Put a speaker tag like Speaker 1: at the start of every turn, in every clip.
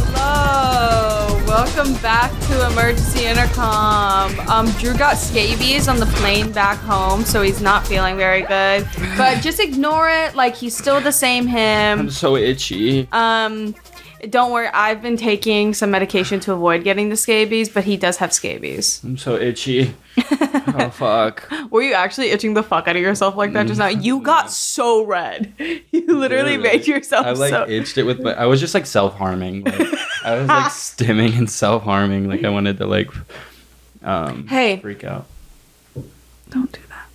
Speaker 1: Hello, welcome back to Emergency Intercom. Um, Drew got scabies on the plane back home, so he's not feeling very good. But just ignore it, like he's still the same him.
Speaker 2: I'm so itchy.
Speaker 1: Um, don't worry, I've been taking some medication to avoid getting the scabies, but he does have scabies.
Speaker 2: I'm so itchy. oh fuck.
Speaker 1: Were you actually itching the fuck out of yourself like that just now? You got so red. You literally made yourself
Speaker 2: I like
Speaker 1: so.
Speaker 2: itched it with my. I was just like self harming. Like, I was like stimming and self harming. Like I wanted to like, um,
Speaker 1: Hey.
Speaker 2: freak out.
Speaker 1: Don't do that.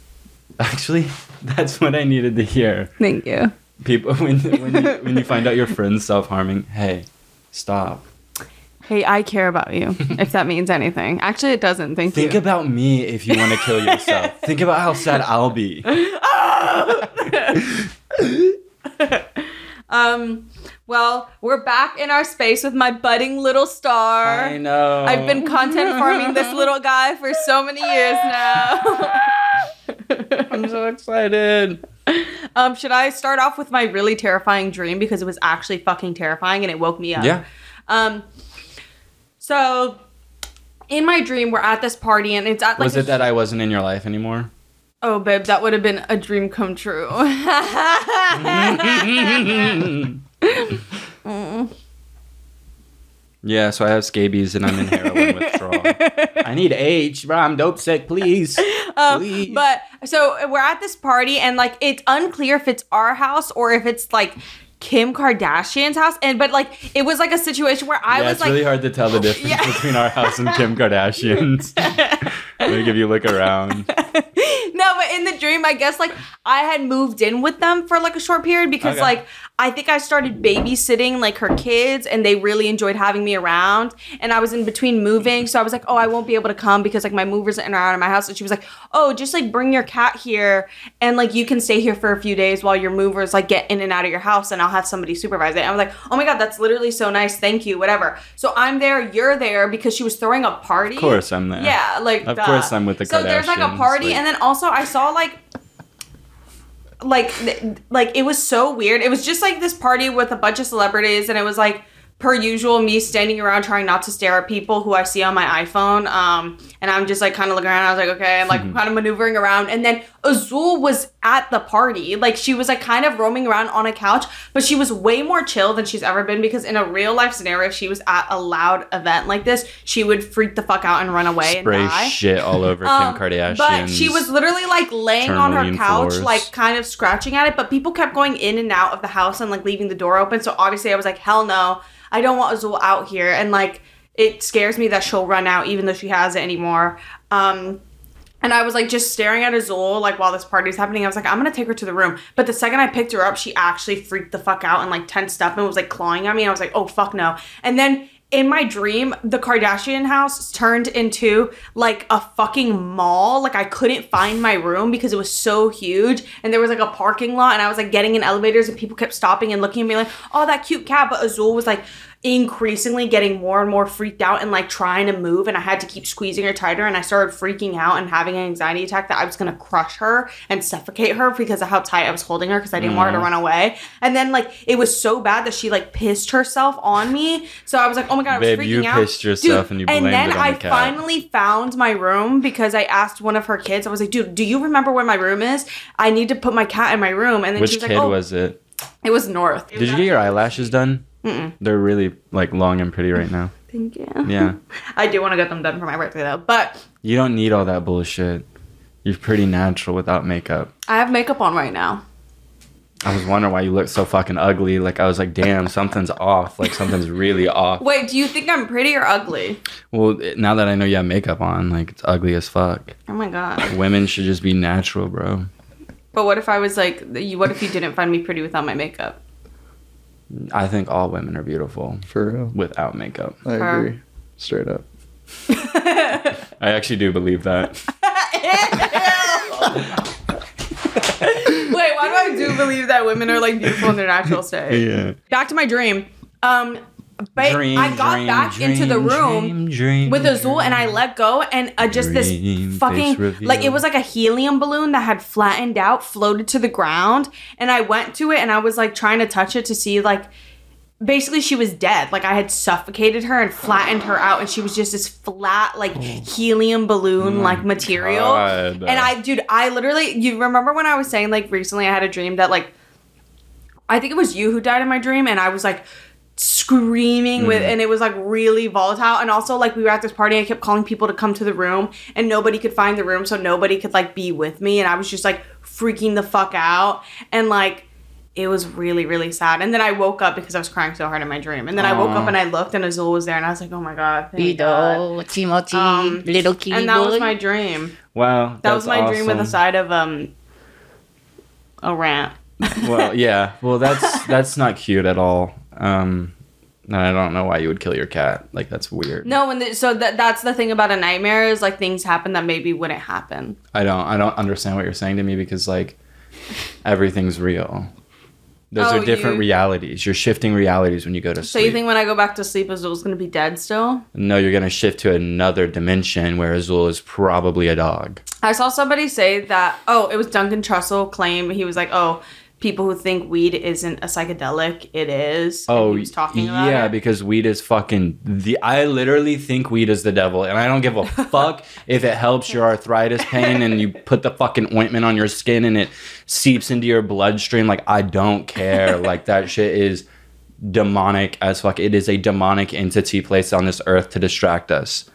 Speaker 2: Actually, that's what I needed to hear.
Speaker 1: Thank you.
Speaker 2: People when when you, when you find out your friend's self harming, hey, stop.
Speaker 1: Hey, I care about you, if that means anything. Actually, it doesn't. Thank
Speaker 2: Think
Speaker 1: you.
Speaker 2: about me if you want to kill yourself. Think about how sad I'll be.
Speaker 1: Um, well, we're back in our space with my budding little star.
Speaker 2: I know.
Speaker 1: I've been content farming this little guy for so many years now.
Speaker 2: I'm so excited.
Speaker 1: um, should I start off with my really terrifying dream because it was actually fucking terrifying and it woke me up?
Speaker 2: Yeah.
Speaker 1: Um, so in my dream, we're at this party and it's at like
Speaker 2: Was it that I wasn't in your life anymore?
Speaker 1: Oh, babe, that would have been a dream come true.
Speaker 2: Yeah, so I have scabies and I'm in heroin withdrawal. I need H, bro. I'm dope sick, please.
Speaker 1: Um,
Speaker 2: Please.
Speaker 1: but so we're at this party and like it's unclear if it's our house or if it's like Kim Kardashian's house. And but like it was like a situation where I
Speaker 2: yeah,
Speaker 1: was
Speaker 2: it's
Speaker 1: like
Speaker 2: really hard to tell the difference
Speaker 1: Yeah.
Speaker 2: between our house and Kim Kardashian's. Let me give you a look around.
Speaker 1: no, but in the dream, I guess like I had moved in with them for like a short period because
Speaker 2: Okay.
Speaker 1: like I think I started babysitting like her kids and they really enjoyed having me around. And I was in between moving, so I was like, oh, I won't be able to come because like my movers are in and out of my house. And she was like, oh, just like bring your cat here and like you can stay here for a few days while your movers like get in and out of your house and I'll have somebody supervise it. And I was like, oh my god, that's literally so nice. Thank you, whatever. So I'm there, you're there because she was throwing a party.
Speaker 2: Of course I'm there.
Speaker 1: Yeah, like
Speaker 2: Of
Speaker 1: duh.
Speaker 2: course I'm with the cat.
Speaker 1: So there's like a party,
Speaker 2: like-
Speaker 1: and then also I saw like like like it was so weird. It was just like this party with a bunch of celebrities, and it was like per usual me standing around trying not to stare at people who I see on my iPhone. Um, and I'm just like kind of looking around. I was like, okay, and like kind of maneuvering around. And then Azul was at the party. Like she was like kind of roaming around on a couch, but she was way more chill than she's ever been because in a real life scenario, if she was at a loud event like this, she would freak the fuck out and run away
Speaker 2: Spray
Speaker 1: and die.
Speaker 2: shit all over
Speaker 1: Um,
Speaker 2: Kim Kardashian.
Speaker 1: But she was literally like laying on her couch,
Speaker 2: floors.
Speaker 1: like kind of scratching at it. But people kept going in and out of the house and like leaving the door open. So obviously, I was like, hell no, I don't want Azul out here. And like, it scares me that she'll run out, even though she has it anymore. Um, and I was like just staring at Azul like while this party's happening. I was like, I'm gonna take her to the room. But the second I picked her up, she actually freaked the fuck out and like tensed up and was like clawing at me. I was like, oh fuck no. And then in my dream, the Kardashian house turned into like a fucking mall. Like I couldn't find my room because it was so huge. And there was like a parking lot and I was like getting in elevators and people kept stopping and looking at me like, oh that cute cat. But Azul was like increasingly getting more and more freaked out and like trying to move and I had to keep squeezing her tighter and I started freaking out and having an anxiety attack that I was gonna crush her and suffocate her because of how tight I was holding her because I didn't want her to mm-hmm. run away. And then like it was so bad that she like pissed herself on me. So I was like, oh my god, I was
Speaker 2: Babe,
Speaker 1: freaking
Speaker 2: you
Speaker 1: out.
Speaker 2: pissed yourself and you blamed
Speaker 1: then I
Speaker 2: the
Speaker 1: finally found my room because I asked one of her kids. I was like, dude, do you remember where my room is? I need to put my cat in my room. And then
Speaker 2: Which
Speaker 1: she was
Speaker 2: kid
Speaker 1: like, oh,
Speaker 2: was it?
Speaker 1: it was North.
Speaker 2: Did you get your eyelashes done? They're really like long and pretty right now.
Speaker 1: Thank you.
Speaker 2: Yeah.
Speaker 1: I do want to get them done for my birthday though, but
Speaker 2: You don't need all that bullshit. You're pretty natural without makeup.
Speaker 1: I have makeup on right now.
Speaker 2: I was wondering why you look so fucking ugly. Like I was like, damn, something's off. Like something's really off.
Speaker 1: Wait, do you think I'm pretty or ugly?
Speaker 2: Well, now that I know you have makeup on, like it's ugly as fuck.
Speaker 1: Oh my god.
Speaker 2: Women should just be natural, bro.
Speaker 1: But what if I was like, you? What if you didn't find me pretty without my makeup?
Speaker 2: I think all women are beautiful
Speaker 3: For real.
Speaker 2: without makeup.
Speaker 3: I
Speaker 1: Her.
Speaker 3: agree. Straight up.
Speaker 2: I actually do believe that.
Speaker 1: Wait, why do I do believe that women are like beautiful in their natural state?
Speaker 2: Yeah.
Speaker 1: Back to my dream. Um, But I got back into the room
Speaker 2: dream, dream,
Speaker 1: with Azul and I let go and uh, just this fucking like it was like a helium balloon that had flattened out, floated to the ground, and I went to it and I was like trying to touch it to see like basically she was dead. Like I had suffocated her and flattened her out and she was just this flat like helium balloon like material.
Speaker 2: God.
Speaker 1: And I dude, I literally you remember when I was saying like recently I had a dream that like I think it was you who died in my dream, and I was like screaming with, and it was like really volatile. And also, like, we were at this party, I kept calling people to come to the room, and nobody could find the room, so nobody could like be with me, and I was just like freaking the fuck out, and like. It was really, really sad. And then I woke up because I was crying so hard in my dream. And then I woke up and I looked and Azul was there and I was like, oh my God. Thank God.
Speaker 3: Mochi mochi,
Speaker 1: Um,
Speaker 3: little kitty
Speaker 1: And that was my dream.
Speaker 2: wow,
Speaker 1: That was
Speaker 2: that's
Speaker 1: my dream with a side of um a rant.
Speaker 2: well, yeah. Well, that's that's not cute at all. Um, and I don't know why you would kill your cat. Like that's weird.
Speaker 1: No, and the, so that that's the thing about a nightmare is like things happen that maybe wouldn't happen.
Speaker 2: I don't. I don't understand what you're saying to me because like everything's real. Those
Speaker 1: Oh,
Speaker 2: are different
Speaker 1: you-
Speaker 2: realities. You're shifting realities when you go to
Speaker 1: So
Speaker 2: sleep.
Speaker 1: So you think when I go back to sleep, Azul's gonna be dead still?
Speaker 2: no, you're gonna shift to another dimension where Azul is probably a dog.
Speaker 1: I saw somebody say that. Oh, it was Duncan Trussell claim. He was like, "Oh, people who think weed isn't a psychedelic, it is."
Speaker 2: Oh,
Speaker 1: he was talking about
Speaker 2: yeah,
Speaker 1: it.
Speaker 2: because weed is fucking the. I literally think weed is the devil, and I don't give a fuck if it helps your arthritis pain and you put the fucking ointment on your skin and it seeps into your bloodstream. Like I don't care. like that shit is demonic as fuck. It is a demonic entity placed on this earth to distract us.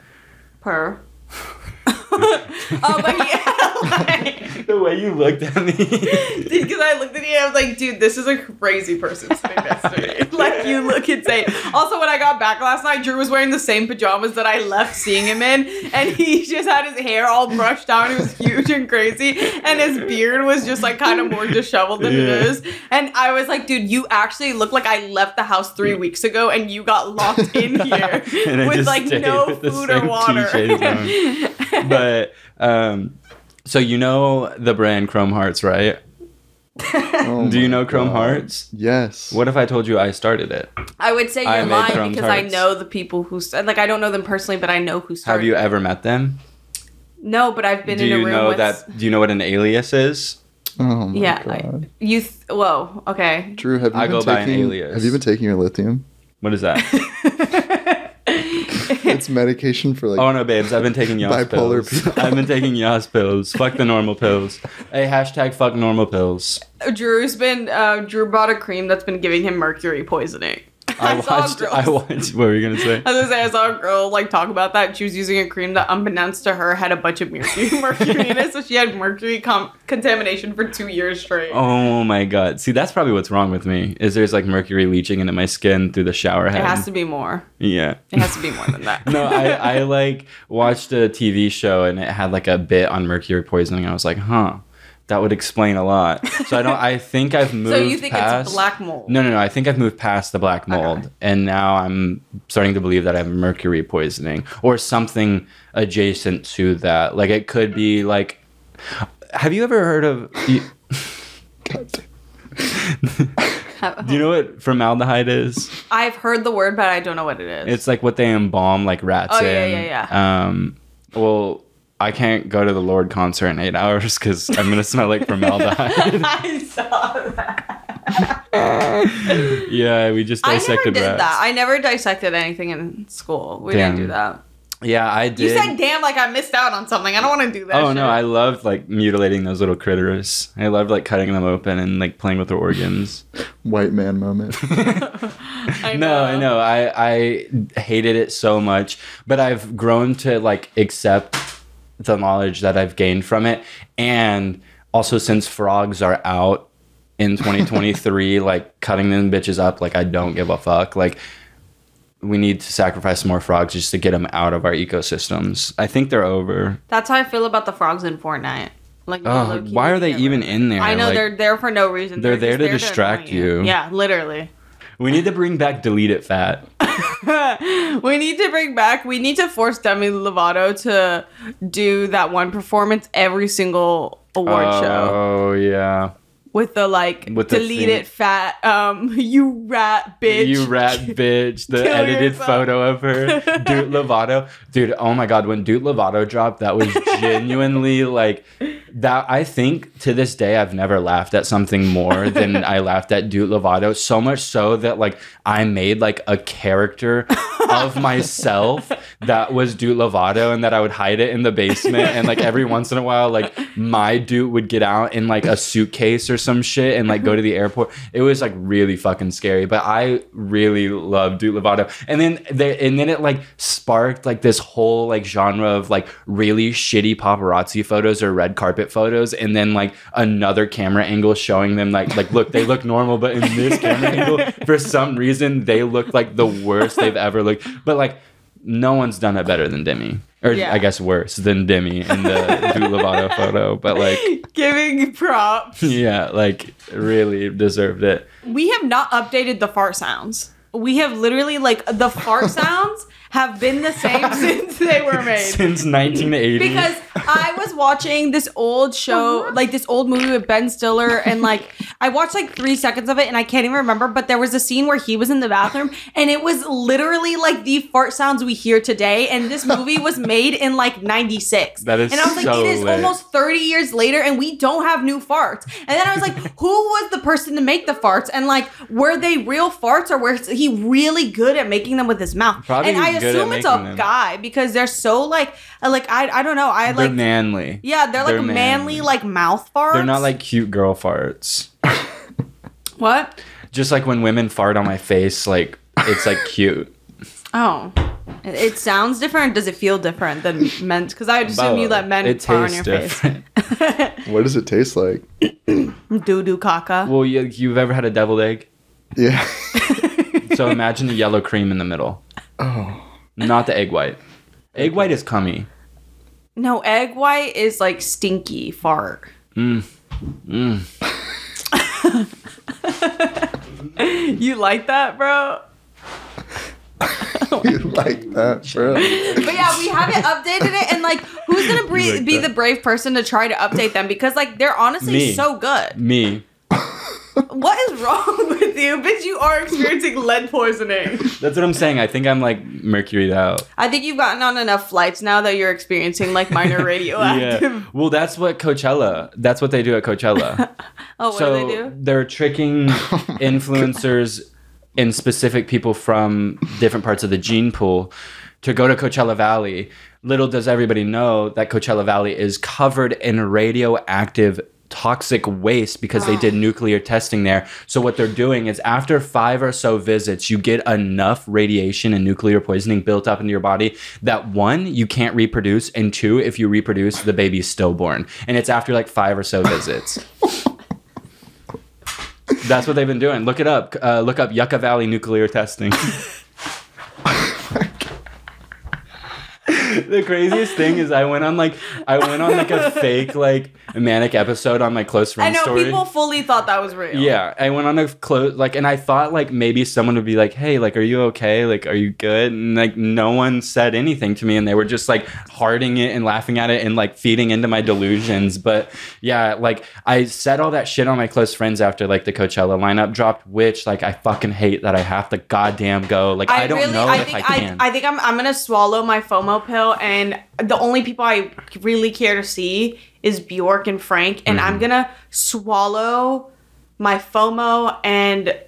Speaker 1: per. oh, but yeah, like,
Speaker 2: The way you looked at me.
Speaker 1: because I looked at you, I was like, dude, this is a crazy person sitting next to me. like, you look insane. Also, when I got back last night, Drew was wearing the same pajamas that I left seeing him in, and he just had his hair all brushed down. It was huge and crazy, and his beard was just like kind of more disheveled than it
Speaker 2: Yeah.
Speaker 1: is. And I was like, dude, you actually look like I left the house three weeks ago, and you got locked in here with like no food or water.
Speaker 2: but um, so you know the brand Chrome Hearts, right?
Speaker 4: Oh
Speaker 2: Do you know Chrome
Speaker 4: God.
Speaker 2: Hearts?
Speaker 4: Yes.
Speaker 2: What if I told you I started it?
Speaker 1: I would say
Speaker 2: I
Speaker 1: you're
Speaker 2: made
Speaker 1: lying
Speaker 2: Chrome
Speaker 1: because I
Speaker 2: tarts.
Speaker 1: know the people who st- like I don't know them personally, but I know who started.
Speaker 2: Have you
Speaker 1: it.
Speaker 2: ever met them?
Speaker 1: No, but I've been
Speaker 2: Do
Speaker 1: in a
Speaker 2: you
Speaker 1: room
Speaker 2: know
Speaker 1: with.
Speaker 2: that? Do you know what an alias is?
Speaker 4: Oh my
Speaker 1: yeah,
Speaker 4: god.
Speaker 1: I, you. Th- whoa. Okay.
Speaker 4: Drew, have you
Speaker 2: I
Speaker 4: been
Speaker 2: go by an
Speaker 4: taking
Speaker 2: alias.
Speaker 4: Have you been taking your lithium?
Speaker 2: What is that?
Speaker 4: It's medication for like
Speaker 2: oh no, babes, I've been taking Yas
Speaker 4: Bipolar
Speaker 2: pills.
Speaker 4: people.
Speaker 2: I've been taking Yas pills. Fuck the normal pills. Hey, hashtag fuck normal pills.
Speaker 1: Drew's been. Uh, Drew bought a cream that's been giving him mercury poisoning.
Speaker 2: I
Speaker 1: saw a
Speaker 2: watched.
Speaker 1: girl-
Speaker 2: I watched. What were you gonna say?
Speaker 1: I was gonna say I saw a girl like talk about that. She was using a cream that, unbeknownst to her, had a bunch of mercury, mercury in it. So she had mercury com- contamination for two years straight.
Speaker 2: Oh my god. See, that's probably what's wrong with me. Is there's like mercury leaching into my skin through the shower head?
Speaker 1: it has to be more.
Speaker 2: yeah.
Speaker 1: It has to be more than that.
Speaker 2: no, I, I like watched a TV show and it had like a bit on mercury poisoning. I was like, huh, that would explain a lot. So I don't. I think I've moved.
Speaker 1: so you think
Speaker 2: past,
Speaker 1: it's black mold?
Speaker 2: No, no, no. I think I've moved past the black mold,
Speaker 1: Okay.
Speaker 2: and now I'm starting to believe that I have mercury poisoning or something adjacent to that. Like it could be like. Have you ever heard of? you-
Speaker 4: God.
Speaker 2: Do you know what formaldehyde is?
Speaker 1: I've heard the word, but I don't know what it is.
Speaker 2: It's like what they embalm like rats
Speaker 1: Oh,
Speaker 2: in.
Speaker 1: yeah, yeah, yeah.
Speaker 2: Um, well, I can't go to the Lorde concert in eight hours because I'm gonna smell like formaldehyde.
Speaker 1: I saw that.
Speaker 2: yeah, we just
Speaker 1: I never
Speaker 2: dissected
Speaker 1: did
Speaker 2: rats.
Speaker 1: that. I never dissected anything in school. We
Speaker 2: Damn.
Speaker 1: didn't do that.
Speaker 2: yeah, I did.
Speaker 1: You said, "Damn!" Like I missed out on something. I don't want to do that.
Speaker 2: Oh
Speaker 1: shit.
Speaker 2: no, I loved like mutilating those little critters. I loved like cutting them open and like playing with their organs.
Speaker 4: White man moment.
Speaker 1: I
Speaker 2: No, I know. I I hated it so much, but I've grown to like accept the knowledge that I've gained from it, and also since frogs are out in 2023, like cutting them bitches up, like I don't give a fuck. Like we need to sacrifice more frogs just to get them out of our ecosystems. I think they're over.
Speaker 1: That's how I feel about the frogs in Fortnite. Like,
Speaker 2: Oh, why are they
Speaker 1: get
Speaker 2: even in there?
Speaker 1: I know
Speaker 2: Like,
Speaker 1: they're there for no reason.
Speaker 2: they're there
Speaker 1: just
Speaker 2: to distract
Speaker 1: annoy
Speaker 2: you.
Speaker 1: Yeah, literally.
Speaker 2: We need to bring back delete it fat.
Speaker 1: we need to bring back. We need to force Demi Lovato to do that one performance every single award show.
Speaker 2: Oh yeah.
Speaker 1: with the like
Speaker 2: With the
Speaker 1: deleted
Speaker 2: thing.
Speaker 1: fat um you rat bitch.
Speaker 2: You rat bitch. The
Speaker 1: Kill
Speaker 2: edited
Speaker 1: yourself.
Speaker 2: photo of her. Dude Lovato. Dude, oh my god, when Dude Lovato dropped, that was genuinely like that I think to this day I've never laughed at something more than I laughed at Dude Lovato. So much so that like I made like a character of myself that was Dude Lovato and that I would hide it in the basement and like every once in a while like my dude would get out in like a suitcase or some shit and like go to the airport. It was like really fucking scary, but I really love Dude Lovato. And then they, and then it like sparked like this whole like genre of like really shitty paparazzi photos or red carpet photos and then like another camera angle showing them like like look they look normal but in this camera angle for some reason they look like the worst they've ever looked. But like no one's done it better than Demi. Or
Speaker 1: Yeah.
Speaker 2: I guess worse than Demi in the Lovato photo. But like
Speaker 1: Giving props.
Speaker 2: yeah, like really deserved it.
Speaker 1: We have not updated the fart sounds. We have literally like the fart sounds have been the same since they were made.
Speaker 2: Since 1980.
Speaker 1: because I was watching this old show, uh-huh. like this old movie with Ben Stiller, and like I watched like three seconds of it, and I can't even remember. But there was a scene where he was in the bathroom, and it was literally like the fart sounds we hear today. And this movie was made in like '96.
Speaker 2: That is
Speaker 1: and I was like,
Speaker 2: so
Speaker 1: it is
Speaker 2: lit.
Speaker 1: almost 30 years later, and we don't have new farts. And then I was like, who was the person to make the farts? And like, were they real farts, or was he really good at making them with his mouth?
Speaker 2: Probably
Speaker 1: and I
Speaker 2: good at
Speaker 1: assume it's a
Speaker 2: them.
Speaker 1: guy because they're so like, uh, like I, I don't know. I
Speaker 2: they're
Speaker 1: like
Speaker 2: manly.
Speaker 1: yeah, they're like
Speaker 2: They're
Speaker 1: manly,
Speaker 2: manly.
Speaker 1: like mouth farts.
Speaker 2: They're not like cute girl farts.
Speaker 1: what?
Speaker 2: Just like when women fart on my face, like it's like cute.
Speaker 1: Oh, it, it sounds different. Does it feel different than men's? Because I would assume you let men
Speaker 2: it
Speaker 1: fart on your
Speaker 2: different.
Speaker 1: face.
Speaker 4: What does it taste like?
Speaker 1: Doo doo caca.
Speaker 2: well, you, you've ever had a deviled egg?
Speaker 4: Yeah.
Speaker 2: So imagine the yellow cream in the middle,
Speaker 4: oh.
Speaker 2: Not the egg white. Egg white is cummy.
Speaker 1: No, egg white is like stinky fart.
Speaker 2: Mm. Mm.
Speaker 1: You like that, bro?
Speaker 4: you like that, bro?
Speaker 1: But yeah, we haven't updated it, and like, who's gonna bre-
Speaker 2: like
Speaker 1: be
Speaker 2: that.
Speaker 1: the brave person to try to update them? Because like, they're honestly
Speaker 2: Me.
Speaker 1: so good.
Speaker 2: Me.
Speaker 1: What is wrong with you, bitch? You are experiencing lead poisoning.
Speaker 2: That's what I'm saying. I think I'm like mercuried out.
Speaker 1: I think you've gotten on enough flights now that you're experiencing like minor radioactive.
Speaker 2: Yeah. Well, that's what Coachella. That's what they do at Coachella.
Speaker 1: Oh, what
Speaker 2: so
Speaker 1: do they do?
Speaker 2: they're tricking
Speaker 4: Oh my
Speaker 2: influencers and specific people from different parts of the gene pool to go to Coachella Valley. Little does everybody know that Coachella Valley is covered in radioactive toxic waste because they did nuclear testing there. So what they're doing is after 5 or so visits, you get enough radiation and nuclear poisoning built up into your body that one, you can't reproduce and two, if you reproduce, the baby's stillborn. And it's after like 5 or so visits. That's what they've been doing. Look it up. Uh, look up Yucca Valley nuclear testing. the craziest thing is I went on like I went on like a fake like manic episode on my close
Speaker 1: friends'.
Speaker 2: I
Speaker 1: know
Speaker 2: story.
Speaker 1: people fully thought that was real.
Speaker 2: Yeah, I went on a close like, and I thought like maybe someone would be like, "Hey, like, are you okay? Like, are you good?" And like, no one said anything to me, and they were just like hearting it and laughing at it and like feeding into my delusions. But yeah, like I said all that shit on my close friends after like the Coachella lineup dropped, which like I fucking hate that I have to goddamn go. Like I, don't know
Speaker 1: I
Speaker 2: if
Speaker 1: think
Speaker 2: I can.
Speaker 1: I, think I'm I'm gonna swallow my FOMO pill, and the only people I really care to see is Bjork and Frank, and
Speaker 2: Mm-hmm.
Speaker 1: I'm gonna swallow my FOMO and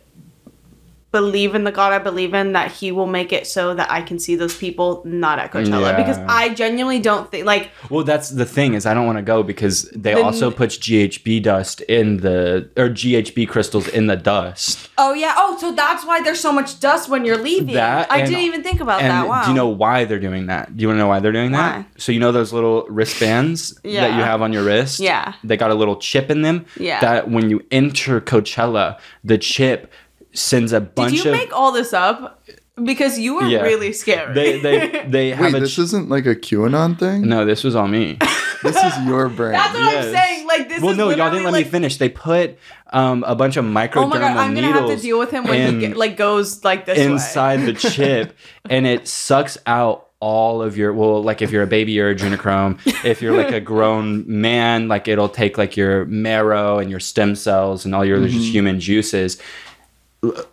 Speaker 1: believe in the God I believe in that He will make it so that I can see those people not at Coachella
Speaker 2: Yeah.
Speaker 1: because I genuinely don't think like
Speaker 2: Well, that's the thing is I don't want to go because they
Speaker 1: Then-
Speaker 2: also put GHB dust in the or GHB crystals in the dust.
Speaker 1: oh yeah oh so that's why there's so much dust when you're leaving.
Speaker 2: That
Speaker 1: I
Speaker 2: and-
Speaker 1: didn't even think about that. Wow.
Speaker 2: do you know why they're doing that? Do you want to know why they're doing that?
Speaker 1: Why?
Speaker 2: So you know those little wristbands that you have on your wrist?
Speaker 1: Yeah.
Speaker 2: They got a little chip in them.
Speaker 1: Yeah.
Speaker 2: That when you enter Coachella, the chip sends a bunch
Speaker 1: Did you
Speaker 2: of
Speaker 1: make all this up? Because you were
Speaker 2: Yeah.
Speaker 1: really scary.
Speaker 2: they they they have
Speaker 4: Wait,
Speaker 2: a
Speaker 4: this
Speaker 2: ch-
Speaker 4: isn't like a QAnon thing?
Speaker 2: No, this was all me.
Speaker 4: This is your brain.
Speaker 1: That's what
Speaker 2: Yes.
Speaker 1: I'm saying. Like this
Speaker 2: well,
Speaker 1: is
Speaker 2: no, y'all didn't let
Speaker 1: like,
Speaker 2: me finish. They put um, a bunch of microdermal
Speaker 1: Oh my god, I'm gonna have to deal with him when he
Speaker 2: in-
Speaker 1: get, like goes like this
Speaker 2: inside
Speaker 1: way.
Speaker 2: the chip and it sucks out all of your well, like if you're a baby, you're adrenochrome. if you're like a grown man, like it'll take like your marrow and your stem cells and all your just human juices.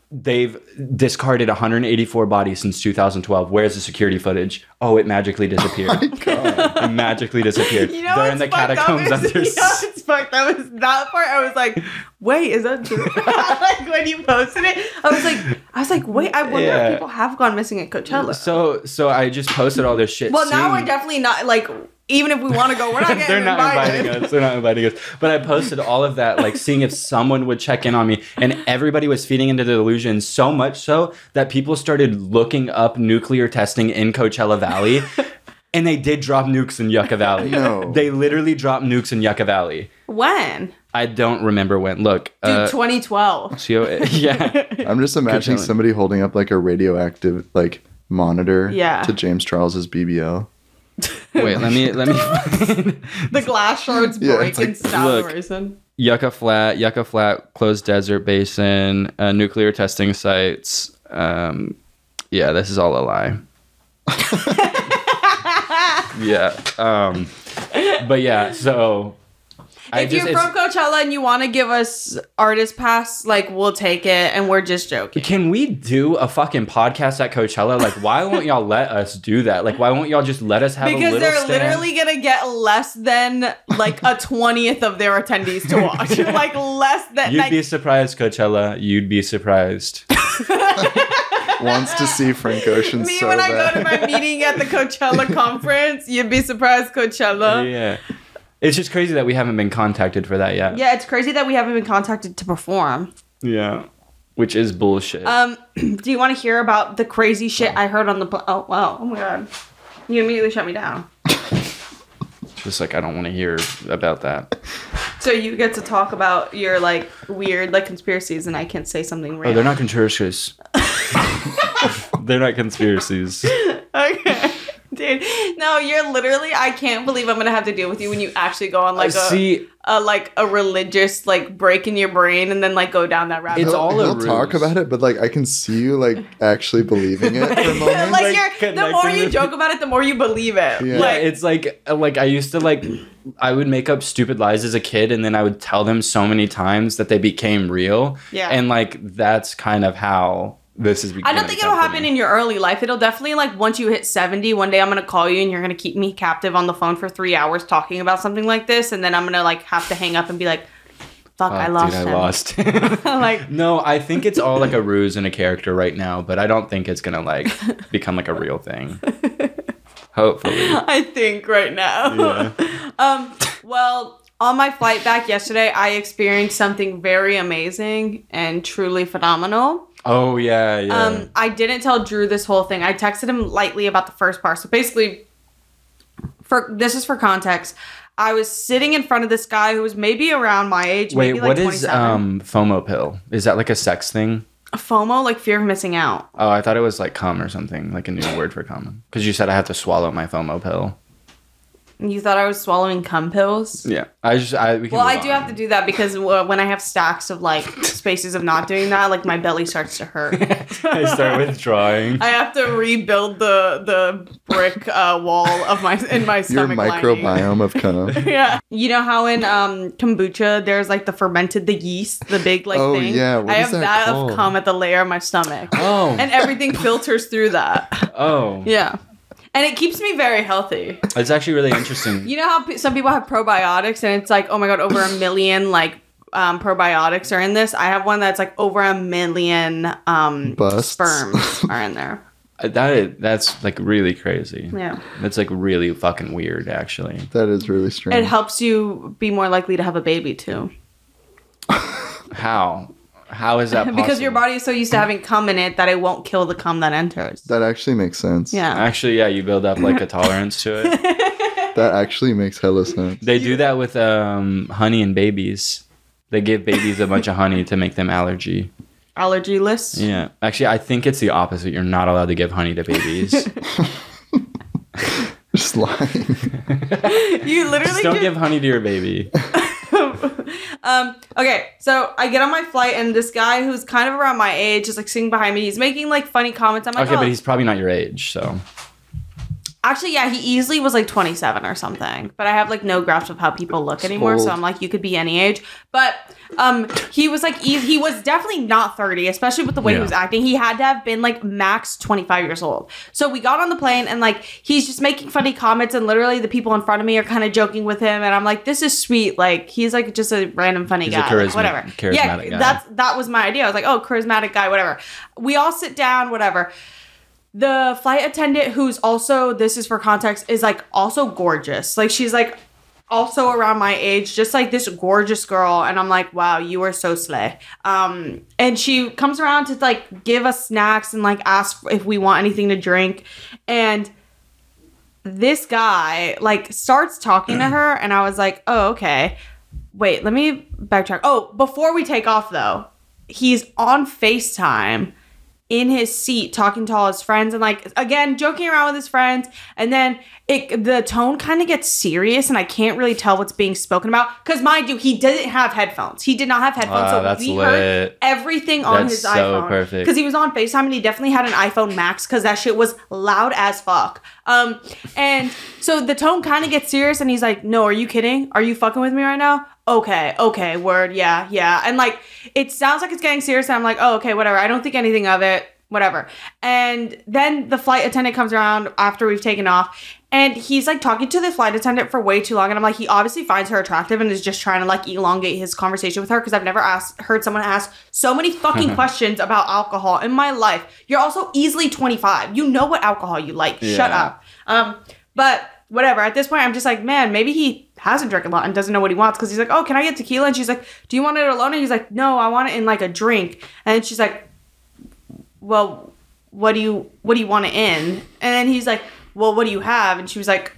Speaker 2: They've discarded 184 bodies since 2012. Where's the security footage? Oh, it magically disappeared. Oh it magically disappeared.
Speaker 1: You know
Speaker 2: They're in the
Speaker 1: fucked up
Speaker 2: catacombs
Speaker 1: is-
Speaker 2: under.
Speaker 1: You know what's fucked up is that part. I was like, wait, is that true? like when you posted it, I was like, I was like, wait, I wonder
Speaker 2: Yeah.
Speaker 1: if people have gone missing at Coachella.
Speaker 2: So, so I just posted all this shit.
Speaker 1: well, now we're definitely not like. Even if we want to go, we're not getting
Speaker 2: They're not
Speaker 1: invited.
Speaker 2: inviting us. They're not inviting us. But I posted all of that, like seeing if someone would check in on me, and everybody was feeding into the delusion so much so that people started looking up nuclear testing in Coachella Valley. And they did drop nukes in Yucca Valley.
Speaker 4: No.
Speaker 2: They literally dropped nukes in Yucca Valley.
Speaker 1: When?
Speaker 2: I don't remember when. Look,
Speaker 1: Dude,
Speaker 2: uh,
Speaker 1: 2012.
Speaker 2: CO yeah.
Speaker 4: I'm just imagining somebody holding up like a radioactive like monitor
Speaker 1: Yeah.
Speaker 4: to James Charles's BBL.
Speaker 2: Wait, let me let me
Speaker 1: The glass shards
Speaker 4: Yeah,
Speaker 1: break
Speaker 4: like,
Speaker 1: and stop
Speaker 2: look.
Speaker 1: reason.
Speaker 2: Yucca Flat, Yucca Flat, closed desert basin, uh, nuclear testing sites. Um, yeah, this is all a lie. yeah. Um, but yeah, so
Speaker 1: if
Speaker 2: just
Speaker 1: you're from Coachella and you want to give us artist pass, like we'll take it, and we're just joking.
Speaker 2: can we do a fucking podcast at Coachella? Like, why won't y'all let us do that? Like, why won't y'all just let us have a
Speaker 1: Because
Speaker 2: little
Speaker 1: they're
Speaker 2: stand?
Speaker 1: literally gonna get less than like a twentieth of their attendees to watch. like less than
Speaker 2: You'd
Speaker 1: like
Speaker 2: be surprised, Coachella. You'd be surprised.
Speaker 4: Wants to see Frank Ocean
Speaker 1: me
Speaker 4: so
Speaker 1: when I
Speaker 4: bad.
Speaker 1: go to my meeting at the Coachella conference. You'd be surprised, Coachella.
Speaker 2: yeah. It's just crazy that we haven't been contacted for that yet.
Speaker 1: Yeah, it's crazy that we haven't been contacted to perform.
Speaker 2: Yeah. Which is bullshit.
Speaker 1: Um, do you want to hear about the crazy shit I heard on the? Pl- oh wow! Oh my god! You immediately shut me down.
Speaker 2: just like I don't want to hear about that.
Speaker 1: So you get to talk about your like weird like conspiracies, and I can't say something
Speaker 2: Oh, they're not conspiracies. they're not conspiracies.
Speaker 1: okay. Dude, no, you're literally. I can't believe I'm gonna have to deal with you when you actually go on like a,
Speaker 2: Uh, See,
Speaker 1: a like a religious like break in your brain and then like go down that rabbit
Speaker 2: It's
Speaker 4: he'll,
Speaker 1: hole.
Speaker 2: all a
Speaker 4: he'll talk about it, but like I can see you like actually believing it for a moment.
Speaker 1: like,
Speaker 2: like,
Speaker 1: you're, the more you joke about it, the more you believe it.
Speaker 4: Yeah.
Speaker 2: yeah,
Speaker 1: Like,
Speaker 2: it's like like I used to like I would make up stupid lies as a kid and then I would tell them so many times that they became real.
Speaker 1: Yeah.
Speaker 2: And like that's kind of how this is because
Speaker 1: I don't think it'll happen in your early life. It'll definitely like once you hit 70, one day I'm gonna call you and you're gonna keep me captive on the phone for three hours talking about something like this, and then I'm gonna like have to hang up and be like, "Fuck, I lost
Speaker 2: dude,
Speaker 1: him."
Speaker 2: I lost.
Speaker 1: like,
Speaker 2: no, I think it's all like a ruse and a character right now, but I don't think it's gonna like become like a real thing. Hopefully.
Speaker 1: I think right now.
Speaker 2: Yeah.
Speaker 1: Um, well, on my flight back yesterday, I experienced something very amazing and truly phenomenal.
Speaker 2: Oh yeah, yeah.
Speaker 1: Um, I didn't tell Drew this whole thing. I texted him lightly about the first part. So basically, for this is for context. I was sitting in front of this guy who was maybe around my age,
Speaker 2: Wait,
Speaker 1: maybe like
Speaker 2: what is
Speaker 1: 27.
Speaker 2: um FOMO pill? Is that like a sex thing?
Speaker 1: FOMO, like fear of missing out.
Speaker 2: Oh, I thought it was like cum or something, like a new word for cum. Because you said I have to swallow my FOMO pill.
Speaker 1: You thought I was swallowing cum pills?
Speaker 2: Yeah, I just I we can.
Speaker 1: Well, I do
Speaker 2: on.
Speaker 1: have to do that because when I have stacks of like spaces of not doing that, like my belly starts to hurt.
Speaker 2: I start withdrawing.
Speaker 1: I have to rebuild the the brick uh, wall of my in my
Speaker 4: Your
Speaker 1: stomach lining.
Speaker 4: microbiome of cum.
Speaker 1: Yeah, you know how in um kombucha there's like the fermented the yeast, the big like
Speaker 4: Oh,
Speaker 1: thing.
Speaker 4: yeah, what
Speaker 1: I
Speaker 4: is
Speaker 1: have
Speaker 4: that
Speaker 1: that,
Speaker 4: called?
Speaker 1: of cum at the layer of my stomach,
Speaker 2: Oh,
Speaker 1: and everything filters through that.
Speaker 2: oh,
Speaker 1: Yeah, and it keeps me very healthy.
Speaker 2: it's actually really interesting.
Speaker 1: You know how pe- some people have probiotics, and it's like, oh my god, over a million like um, probiotics are in this. I have one that's like over a million um,
Speaker 4: Busts.
Speaker 1: sperms are in there.
Speaker 2: That is, that's like really crazy.
Speaker 1: Yeah,
Speaker 2: That's like really fucking weird, actually.
Speaker 4: That is really strange.
Speaker 1: it helps you be more likely to have a baby too,
Speaker 2: How? How is that possible?
Speaker 1: because your body is so used to having cum in it that it won't kill the cum that enters.
Speaker 4: that actually makes sense.
Speaker 1: Yeah.
Speaker 2: Actually, yeah, you build up like a tolerance to it.
Speaker 4: That actually makes hella sense.
Speaker 2: They do that with um, honey and babies. They give babies a bunch of honey to make them allergy.
Speaker 1: Allergy list.
Speaker 2: Yeah. Actually, I think it's the opposite. You're not allowed to give honey to babies.
Speaker 4: Just lying.
Speaker 1: You literally
Speaker 2: Just don't
Speaker 1: just-
Speaker 2: give honey to your baby.
Speaker 1: Um okay so i get on my flight and this guy who's kind of around my age is like sitting behind me. He's making like funny comments. I'm like
Speaker 2: Okay,
Speaker 1: oh,
Speaker 2: but he's probably not your age, so
Speaker 1: Actually, yeah, he easily was like 27 or something. But I have like no grasp of how people look anymore, so. I'm like, you could be any age. But um, he was like, e- he was definitely not 30, especially with the way he
Speaker 2: Yeah.
Speaker 1: was acting. He had to have been like max 25 years old. So we got on the plane and like he's just making funny comments, and literally the people in front of me are kind of joking with him, and I'm like, this is sweet. Like he's like just a random funny
Speaker 2: He's a
Speaker 1: guy, like,
Speaker 2: charisma-
Speaker 1: whatever. yeah,
Speaker 2: charismatic guy.
Speaker 1: that's that was my idea. I was like, oh, charismatic guy, whatever. We all sit down, whatever the flight attendant who's also this is for context is like also gorgeous. Like she's like also around my age just like this gorgeous girl. And i'm like wow you are so slay um and she comes around to like give us snacks and like ask if we want anything to drink. And this guy like starts talking to her. And i was like oh okay. Wait let me backtrack. Oh before we take off though he's on facetime in his seat talking to all his friends and like again joking around with his friends. And then it the tone kind of gets serious and I can't really tell what's being spoken about because mind you he didn't have headphones. He did not have headphones
Speaker 2: Wow,
Speaker 1: so
Speaker 2: that's
Speaker 1: we heard everything on
Speaker 2: That's
Speaker 1: his
Speaker 2: so
Speaker 1: iPhone.
Speaker 2: perfect.
Speaker 1: because he was on FaceTime and he definitely had an iPhone Max because that shit was loud as fuck. Um and so the tone kind of gets serious and he's like no are you kidding? Are you fucking with me right now? Okay okay word yeah yeah. And like it sounds like it's getting serious and I'm like oh okay whatever I don't think anything of it whatever. And then the flight attendant comes around after we've taken off and he's like talking to the flight attendant for way too long. And I'm like, he obviously finds her attractive and is just trying to like elongate his conversation with her because I've never asked heard someone ask so many fucking questions about alcohol in my life. You're also easily 25. You know what alcohol you like. Shut up. Um, but whatever. At this point, I'm just like, man, maybe he hasn't drank a lot and doesn't know what he wants because he's like, oh, can I get tequila? And she's like, do you want it alone? And he's like, no, I want it in like a drink. And she's like, well, what do you what do you want it in? And then he's like, well, what do you have? And she was like,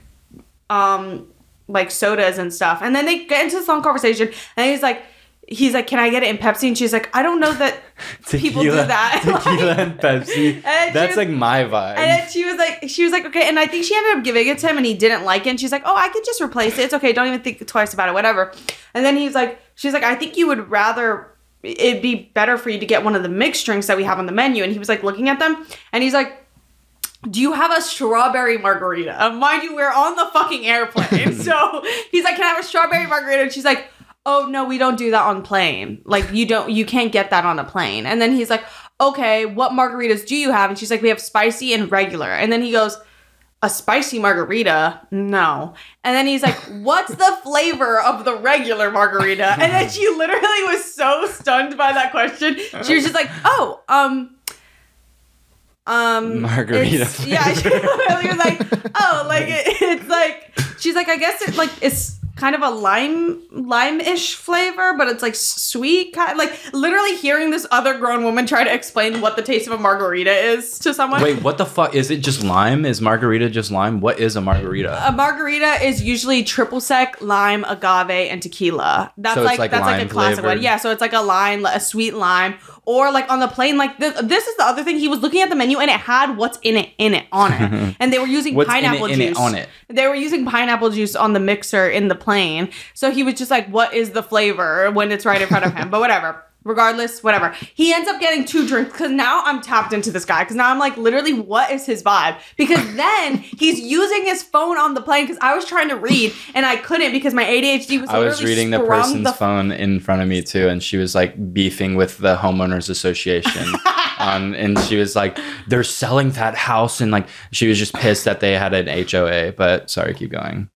Speaker 1: um, like sodas and stuff. And then they get into this long conversation, and he's like. He's like, can I get it in Pepsi? And she's like, I don't know that people do that.
Speaker 2: Tequila
Speaker 1: Like-
Speaker 2: and Pepsi.
Speaker 1: And
Speaker 2: That's
Speaker 1: was-
Speaker 2: like my vibe.
Speaker 1: and she was like, she was like, okay. And I think she ended up giving it to him, and he didn't like it. And she's like, oh, I could just replace it. It's okay. Don't even think twice about it. Whatever. And then he's like, she's like, I think you would rather it'd be better for you to get one of the mixed drinks that we have on the menu. And he was like looking at them, and he's like. Do you have a strawberry margarita? Uh, mind you, we're on the fucking airplane. so he's like, Can I have a strawberry margarita? And she's like, Oh no, we don't do that on plane. Like you don't you can't get that on a plane. And then he's like, Okay, what margaritas do you have? And she's like, We have spicy and regular. And then he goes, A spicy margarita? No. And then he's like, What's the flavor of the regular margarita? And then she literally was so stunned by that question. She was just like, Oh, um, um
Speaker 2: Margarita
Speaker 1: yeah she literally was like oh like it, it's like she's like i guess it's like it's kind of a lime lime-ish flavor but it's like sweet kind like literally hearing this other grown woman try to explain what the taste of a margarita is to someone
Speaker 2: Wait, what the fuck? Is it just lime? Is margarita just lime? What is a margarita?
Speaker 1: a margarita is usually triple sec, lime, agave, and tequila. That's
Speaker 2: So
Speaker 1: like,
Speaker 2: like
Speaker 1: that's like a classic one. Yeah, so it's like a lime, a sweet lime, or like on the plane. Like this, this is the other thing. He was looking at the menu and it had what's in it in it on it, and they were using
Speaker 2: What's in it,
Speaker 1: pineapple
Speaker 2: in it,
Speaker 1: juice
Speaker 2: on it?
Speaker 1: They were using pineapple juice on the mixer in the plane. So he was just like, "What is the flavor?" when it's right in front of him. But whatever. Regardless, whatever. He ends up getting two drinks because now I'm tapped into this guy. Because now I'm like, literally, what is his vibe? Because then he's using his phone on the plane. Because I was trying to read and I couldn't because my ADHD was.
Speaker 2: I was reading the person's
Speaker 1: the
Speaker 2: phone in front of me too, and she was like beefing with the homeowners association. on, and she was like, "They're selling that house," and like she was just pissed that they had an HOA. But sorry, keep going.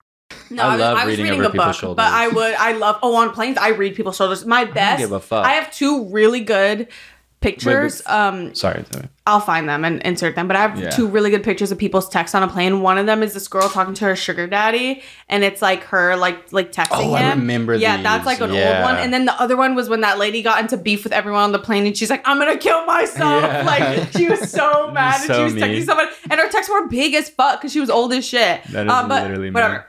Speaker 1: No,
Speaker 2: I
Speaker 1: I, was,
Speaker 2: love
Speaker 1: I was
Speaker 2: reading
Speaker 1: reading,
Speaker 2: over people's
Speaker 1: book, but I would. I love. Oh, on planes, I read people's shoulders. My best.
Speaker 2: give a fuck.
Speaker 1: I have two really good pictures.
Speaker 2: Wait,
Speaker 1: um,
Speaker 2: Sorry. sorry.
Speaker 1: I'll find them and insert them. But I have
Speaker 2: Yeah.
Speaker 1: two really good pictures of people's texts on a plane. One of them is this girl talking to her sugar daddy, and it's like her like like texting
Speaker 2: Oh, I
Speaker 1: him.
Speaker 2: remember
Speaker 1: Yeah, that's like an old one. And then the other one was when that lady got into beef with everyone on the plane, and she's like, "I'm gonna kill myself."
Speaker 2: Yeah.
Speaker 1: Like she was so mad, and she was
Speaker 2: mean.
Speaker 1: texting someone, and her texts were big as fuck because she was old as shit.
Speaker 2: That is
Speaker 1: Uh, but
Speaker 2: literally
Speaker 1: whatever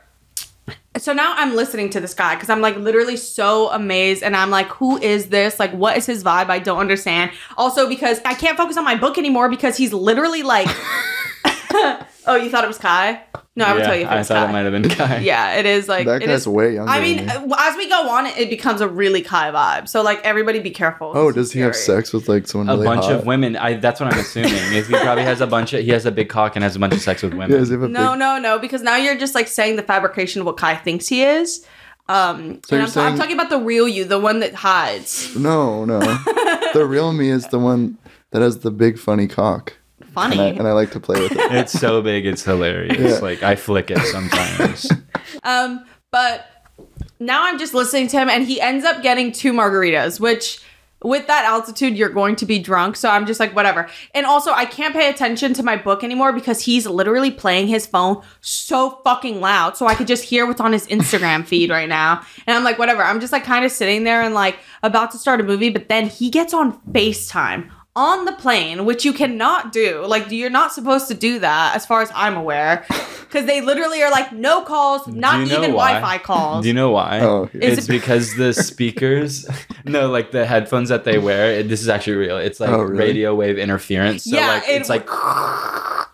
Speaker 1: so now I'm listening to this guy because I'm like literally so amazed and I'm like, who is this? Like, what is his vibe? I don't understand. Also, because I can't focus on my book anymore because he's literally like, oh, you thought it was Kai? No, I would
Speaker 2: Yeah,
Speaker 1: tell you if
Speaker 2: I
Speaker 1: it's
Speaker 2: thought
Speaker 1: Kai.
Speaker 2: it might have been Kai.
Speaker 1: Yeah, it is like
Speaker 4: that
Speaker 1: it
Speaker 4: guy's
Speaker 1: is-
Speaker 4: way younger.
Speaker 1: I mean,
Speaker 4: than me.
Speaker 1: as we go on, it becomes a really Kai vibe. So like everybody, be careful.
Speaker 4: oh, does he have sex with like someone
Speaker 2: A
Speaker 4: really
Speaker 2: bunch
Speaker 4: hot?
Speaker 2: of women. I that's what I'm assuming. is he probably has a bunch of he has a big cock and has a bunch of sex with women.
Speaker 4: Yeah, does he have a
Speaker 1: No,
Speaker 4: big-
Speaker 1: no, no, because now you're just like saying the fabrication of what Kai thinks he is. Um,
Speaker 4: So
Speaker 1: and I'm, ta- I'm talking about the real you, the one that hides.
Speaker 4: No, no. the real me is the one that has the big funny cock,
Speaker 1: Funny.
Speaker 4: and I, and I like to play with it.
Speaker 2: It's so big, it's hilarious.
Speaker 4: Yeah.
Speaker 2: Like I flick it sometimes.
Speaker 1: Um, but now I'm just listening to him, and he ends up getting two margaritas, which with that altitude, you're going to be drunk. So I'm just like, whatever. And also, I can't pay attention to my book anymore because he's literally playing his phone so fucking loud. So I could just hear what's on his Instagram feed right now. And I'm like, whatever. I'm just like kind of sitting there and like about to start a movie, but then he gets on FaceTime on the plane, which you cannot do. Like, you're not supposed to do that, as far as I'm aware. Because they literally are like, no calls, not
Speaker 2: you know
Speaker 1: even? Wi Fi calls.
Speaker 2: Do you know why?
Speaker 4: Oh, yeah.
Speaker 2: It's because the speakers, no, like the headphones that they wear. It, this is actually real. It's like
Speaker 4: Oh, really?
Speaker 2: radio wave interference. So
Speaker 1: Yeah,
Speaker 2: like
Speaker 1: it-
Speaker 2: it's like,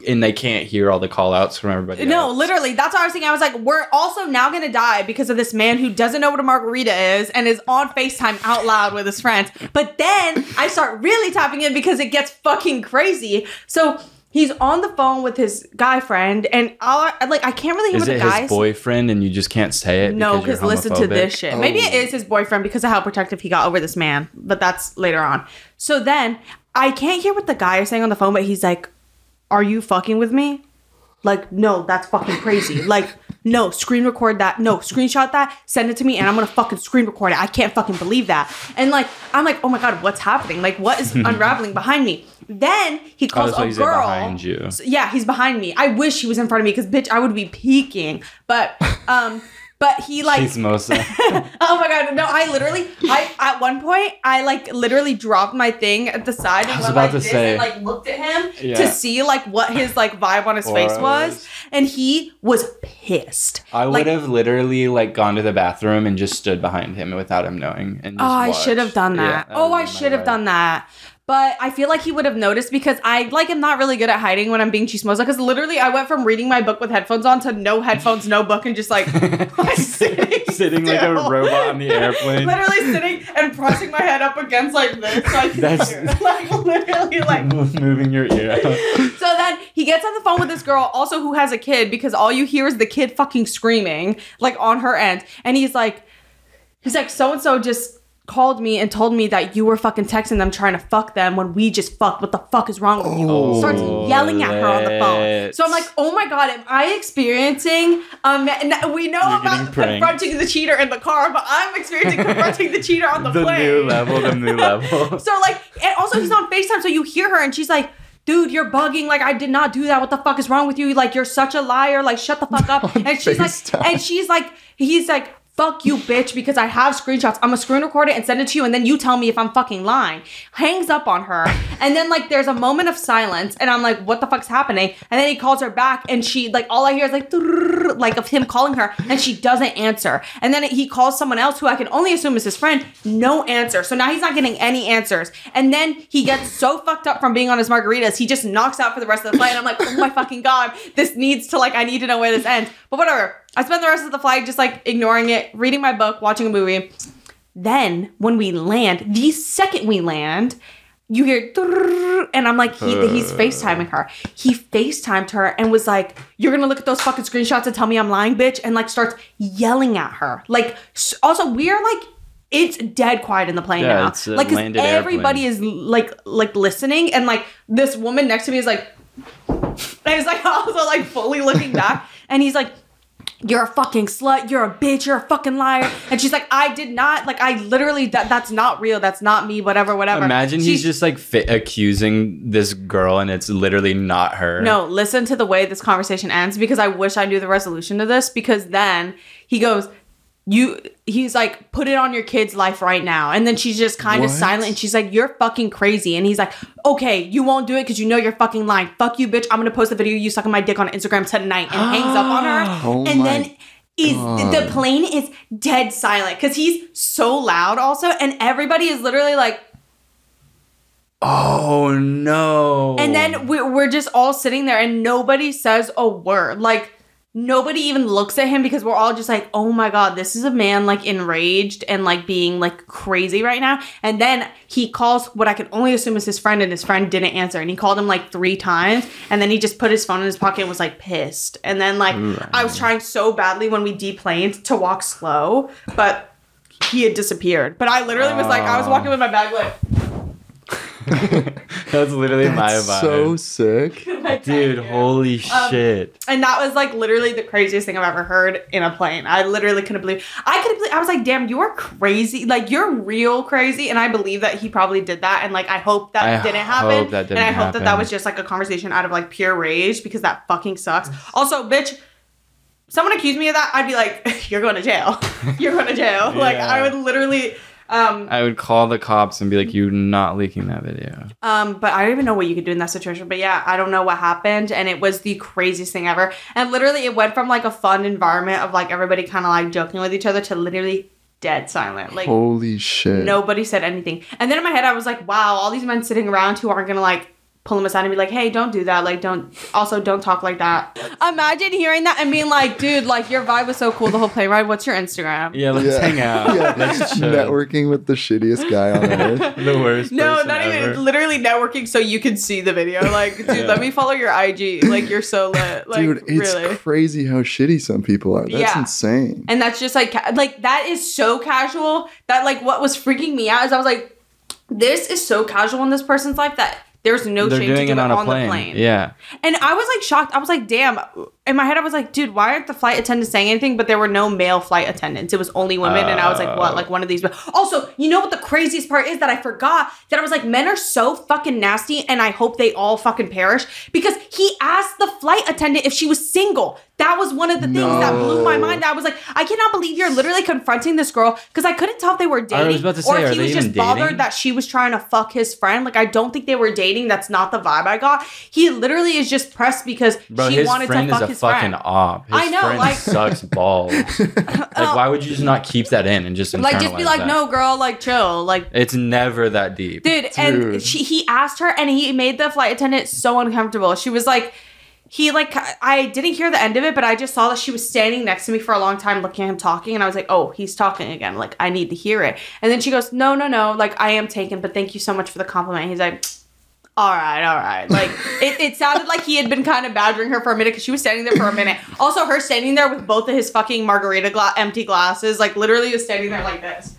Speaker 2: and they can't hear all the call outs from everybody.
Speaker 1: No,
Speaker 2: else.
Speaker 1: literally, that's what I was thinking. I was like, we're also now gonna die because of this man who doesn't know what a margarita is and is on FaceTime out loud with his friends. But then I start really tapping in because it gets fucking crazy. So he's on the phone with his guy friend, and I'll, like I can't really hear
Speaker 2: Is
Speaker 1: what
Speaker 2: it
Speaker 1: the guys.
Speaker 2: his boyfriend and you just can't say it?
Speaker 1: No,
Speaker 2: because
Speaker 1: listen to this shit. Maybe it
Speaker 4: Oh.
Speaker 1: his boyfriend because of how protective he got over this man, but that's later on. So then I can't hear what the guy is saying on the phone, but he's like, Are you fucking with me? Like, no, that's fucking crazy. Like, no, screen record that. No, screenshot that, send it to me, and I'm gonna fucking screen record it. I can't fucking believe that. And like, I'm like, oh my god, what's happening? Like, what is unraveling behind me? Then he
Speaker 2: Oh,
Speaker 1: calls
Speaker 2: why
Speaker 1: a girl.
Speaker 2: behind you.
Speaker 1: So, yeah, he's behind me. I wish he was in front of me because bitch, I would be peeking. But um, but he like
Speaker 2: She's Mosa.
Speaker 1: oh my god, no, I literally I at one point I like literally dropped my thing at the side and
Speaker 2: was
Speaker 1: went
Speaker 2: about
Speaker 1: like
Speaker 2: to
Speaker 1: this
Speaker 2: say.
Speaker 1: and like looked at him
Speaker 2: Yeah.
Speaker 1: to see like what his like vibe on his face was.
Speaker 2: was.
Speaker 1: And he was pissed.
Speaker 2: I would have literally like gone to the bathroom and just stood behind him without him knowing. And
Speaker 1: Oh,
Speaker 2: just
Speaker 1: I should have
Speaker 2: watched.
Speaker 1: done
Speaker 2: Yeah,
Speaker 1: that.
Speaker 2: that
Speaker 1: oh, I should have done that. But I feel like he would have noticed because I like am not really good at hiding when I'm being chismosa. Because literally, I went from reading my book with headphones on to no headphones, no book, and just like sitting,
Speaker 2: Sitting like a robot on the airplane.
Speaker 1: literally sitting and pressing my head up against like this, so I can
Speaker 2: That's-
Speaker 1: hear. like literally like.
Speaker 2: moving your ear out.
Speaker 1: So then he gets on the phone with this girl, also who has a kid, because all you hear is the kid fucking screaming, like on her end. And he's like, he's like, so and so just called me and told me that you were fucking texting them trying to fuck them when we just fucked. What the fuck is wrong with you?
Speaker 4: Oh.
Speaker 1: Starts yelling at her on the phone. So I'm like, oh my god, am I experiencing? Um, and we know
Speaker 2: You're
Speaker 1: about confronting the cheater in the car, but I'm experiencing confronting the cheater on the,
Speaker 2: The
Speaker 1: plane.
Speaker 2: new level, the new level.
Speaker 1: So like, and also he's on Facetime, so you hear her, and she's like, "Dude, you're bugging. Like, I did not do that. What the fuck is wrong with you? Like, you're such a liar. Like, shut the fuck up." And she's like, and she's like, he's like. Fuck you, bitch, because I have screenshots. I'm gonna screen record it and send it to you, and then you tell me if I'm fucking lying. Hangs up on her, and then like there's a moment of silence, and I'm like, what the fuck's happening? And then he calls her back, and she like all I hear is like like of him calling her, and she doesn't answer. And then he calls someone else who I can only assume is his friend, no answer. So now he's not getting any answers. And then he gets so fucked up from being on his margaritas, he just knocks out for the rest of the flight. And I'm like, oh my fucking god, this needs to like, I need to know where this ends. But whatever. I spent the rest of the flight just like ignoring it, reading my book, watching a movie. Then when we land, the second we land, you hear and I'm like, he, he's FaceTiming her. He FaceTimed her and was like, You're gonna look at those fucking screenshots and tell me I'm lying, bitch, and like starts yelling at her. Like also we're like it's dead quiet in the plane
Speaker 2: Yeah,
Speaker 1: now.
Speaker 2: a
Speaker 1: like everybody is like like listening and like this woman next to me is like and he's like also like fully looking back and he's like you're a fucking slut. You're a bitch. You're a fucking liar. And she's like, I did not. Like, I literally, that that's not real. That's not me. Whatever, whatever.
Speaker 2: Imagine he's just like fi- accusing this girl and it's literally not her.
Speaker 1: No, listen to the way this conversation ends because I wish I knew the resolution to this because then he goes, you he's like put it on your kid's life right now and then she's just kind of silent and she's like you're fucking crazy and he's like okay you won't do it because you know you're fucking lying fuck you bitch i'm gonna post a video of you sucking my dick on instagram tonight and hangs up on her
Speaker 4: Oh
Speaker 1: and then is
Speaker 4: God.
Speaker 1: the plane is dead silent because he's so loud also and everybody is literally like
Speaker 2: Oh no.
Speaker 1: And then we're, we're just all sitting there and nobody says a word. Like, nobody even looks at him because we're all just like, oh my god, this is a man like enraged and like being like crazy right now. And then he calls what I can only assume is his friend, and his friend didn't answer. And he called him like three times, and then he just put his phone in his pocket and was like pissed. And then like I was trying so badly when we deplaned to walk slow, but he had disappeared. But I literally was like, I was walking ah. with my bag like,
Speaker 2: That's literally my
Speaker 4: That's
Speaker 2: vibe.
Speaker 4: so sick.
Speaker 2: Dude, holy
Speaker 1: Um,
Speaker 2: shit.
Speaker 1: And that was like literally the craziest thing I've ever heard in a plane. I literally couldn't believe. I couldn't believe. I was like, "Damn, you are crazy! Like you're real crazy." And I believe that he probably did that. And like, I hope that
Speaker 2: I
Speaker 1: didn't
Speaker 2: hope
Speaker 1: happen.
Speaker 2: that didn't
Speaker 1: and I hope that that was just like a conversation out of like pure rage because that fucking sucks. Also, bitch. Someone accused me of that, I'd be like, "You're going to jail. You're going to jail." Like I would literally, um,
Speaker 2: I would call the cops and be like, "You're not leaking that video."
Speaker 1: Um, but I don't even know what you could do in that situation. But yeah, I don't know what happened, and it was the craziest thing ever. And literally, it went from like a fun environment of like everybody kind of like joking with each other to literally dead silent. Like
Speaker 4: Holy shit.
Speaker 1: nobody said anything. And then in my head, I was like, wow, all these men sitting around who aren't gonna like pull him aside and be like, hey, don't do that. Like, don't. Also, don't talk like that. Imagine hearing that and being like, dude, like your vibe was so cool the whole plane ride. What's your Instagram?
Speaker 2: Yeah, let's
Speaker 4: Yeah.
Speaker 2: hang out.
Speaker 4: Yeah.
Speaker 2: Let's chill.
Speaker 4: Networking with the shittiest guy on earth.
Speaker 2: The worst.
Speaker 1: No, not
Speaker 2: ever.
Speaker 1: even literally networking so you can see the video. Like, dude,
Speaker 2: Yeah.
Speaker 1: let me follow your IG. Like, you're so lit. Like,
Speaker 4: Dude, it's
Speaker 1: really.
Speaker 4: crazy how shitty some people are. That's
Speaker 1: Yeah.
Speaker 4: insane.
Speaker 1: and that's just like, ca- like that is so casual that like what was freaking me out is I was like, this is so casual in this person's life that there's no
Speaker 2: They're
Speaker 1: shame to do
Speaker 2: it on a
Speaker 1: the
Speaker 2: plane.
Speaker 1: plane.
Speaker 2: Yeah.
Speaker 1: And I was like shocked. I was like, damn. In my head, I was like, dude, why aren't the flight attendants saying anything? But there were no male flight attendants. It was only women. and I was like, what?
Speaker 2: Oh.
Speaker 1: Like one of these. Also, you know what the craziest part is that I forgot that I was like, men are so fucking nasty and I hope they all fucking perish because he asked the flight attendant if she was single. That was one of the things that blew my mind. I was like, I cannot believe you're literally confronting this girl because I couldn't tell if they were dating
Speaker 2: was about to
Speaker 1: or if he was just bothered that she was trying to fuck his friend. Like, I don't think they were dating. That's not the vibe I got. He literally is just pressed because
Speaker 2: Bro,
Speaker 1: she wanted to fuck his
Speaker 2: fucking
Speaker 1: friend.
Speaker 2: op. His
Speaker 1: I know,
Speaker 2: friend
Speaker 1: like-
Speaker 2: sucks balls. like, why would you just not keep that in and just
Speaker 1: Like, just be like,
Speaker 2: that?
Speaker 1: no, girl, like, chill. Like,
Speaker 2: It's never that deep.
Speaker 1: dude, and she, he asked her and he made the flight attendant so uncomfortable. She was like, he like I didn't hear the end of it, but I just saw that she was standing next to me for a long time looking at him talking, and I was like, oh, he's talking again. Like I need to hear it. And then she goes, no, no, no, like I am taken, but thank you so much for the compliment. He's like. All right, all right. Like it, it sounded like he had been kind of badgering her for a minute because she was standing there for a minute. Also, her standing there with both of his fucking margarita gla- empty glasses, like literally was standing there like this.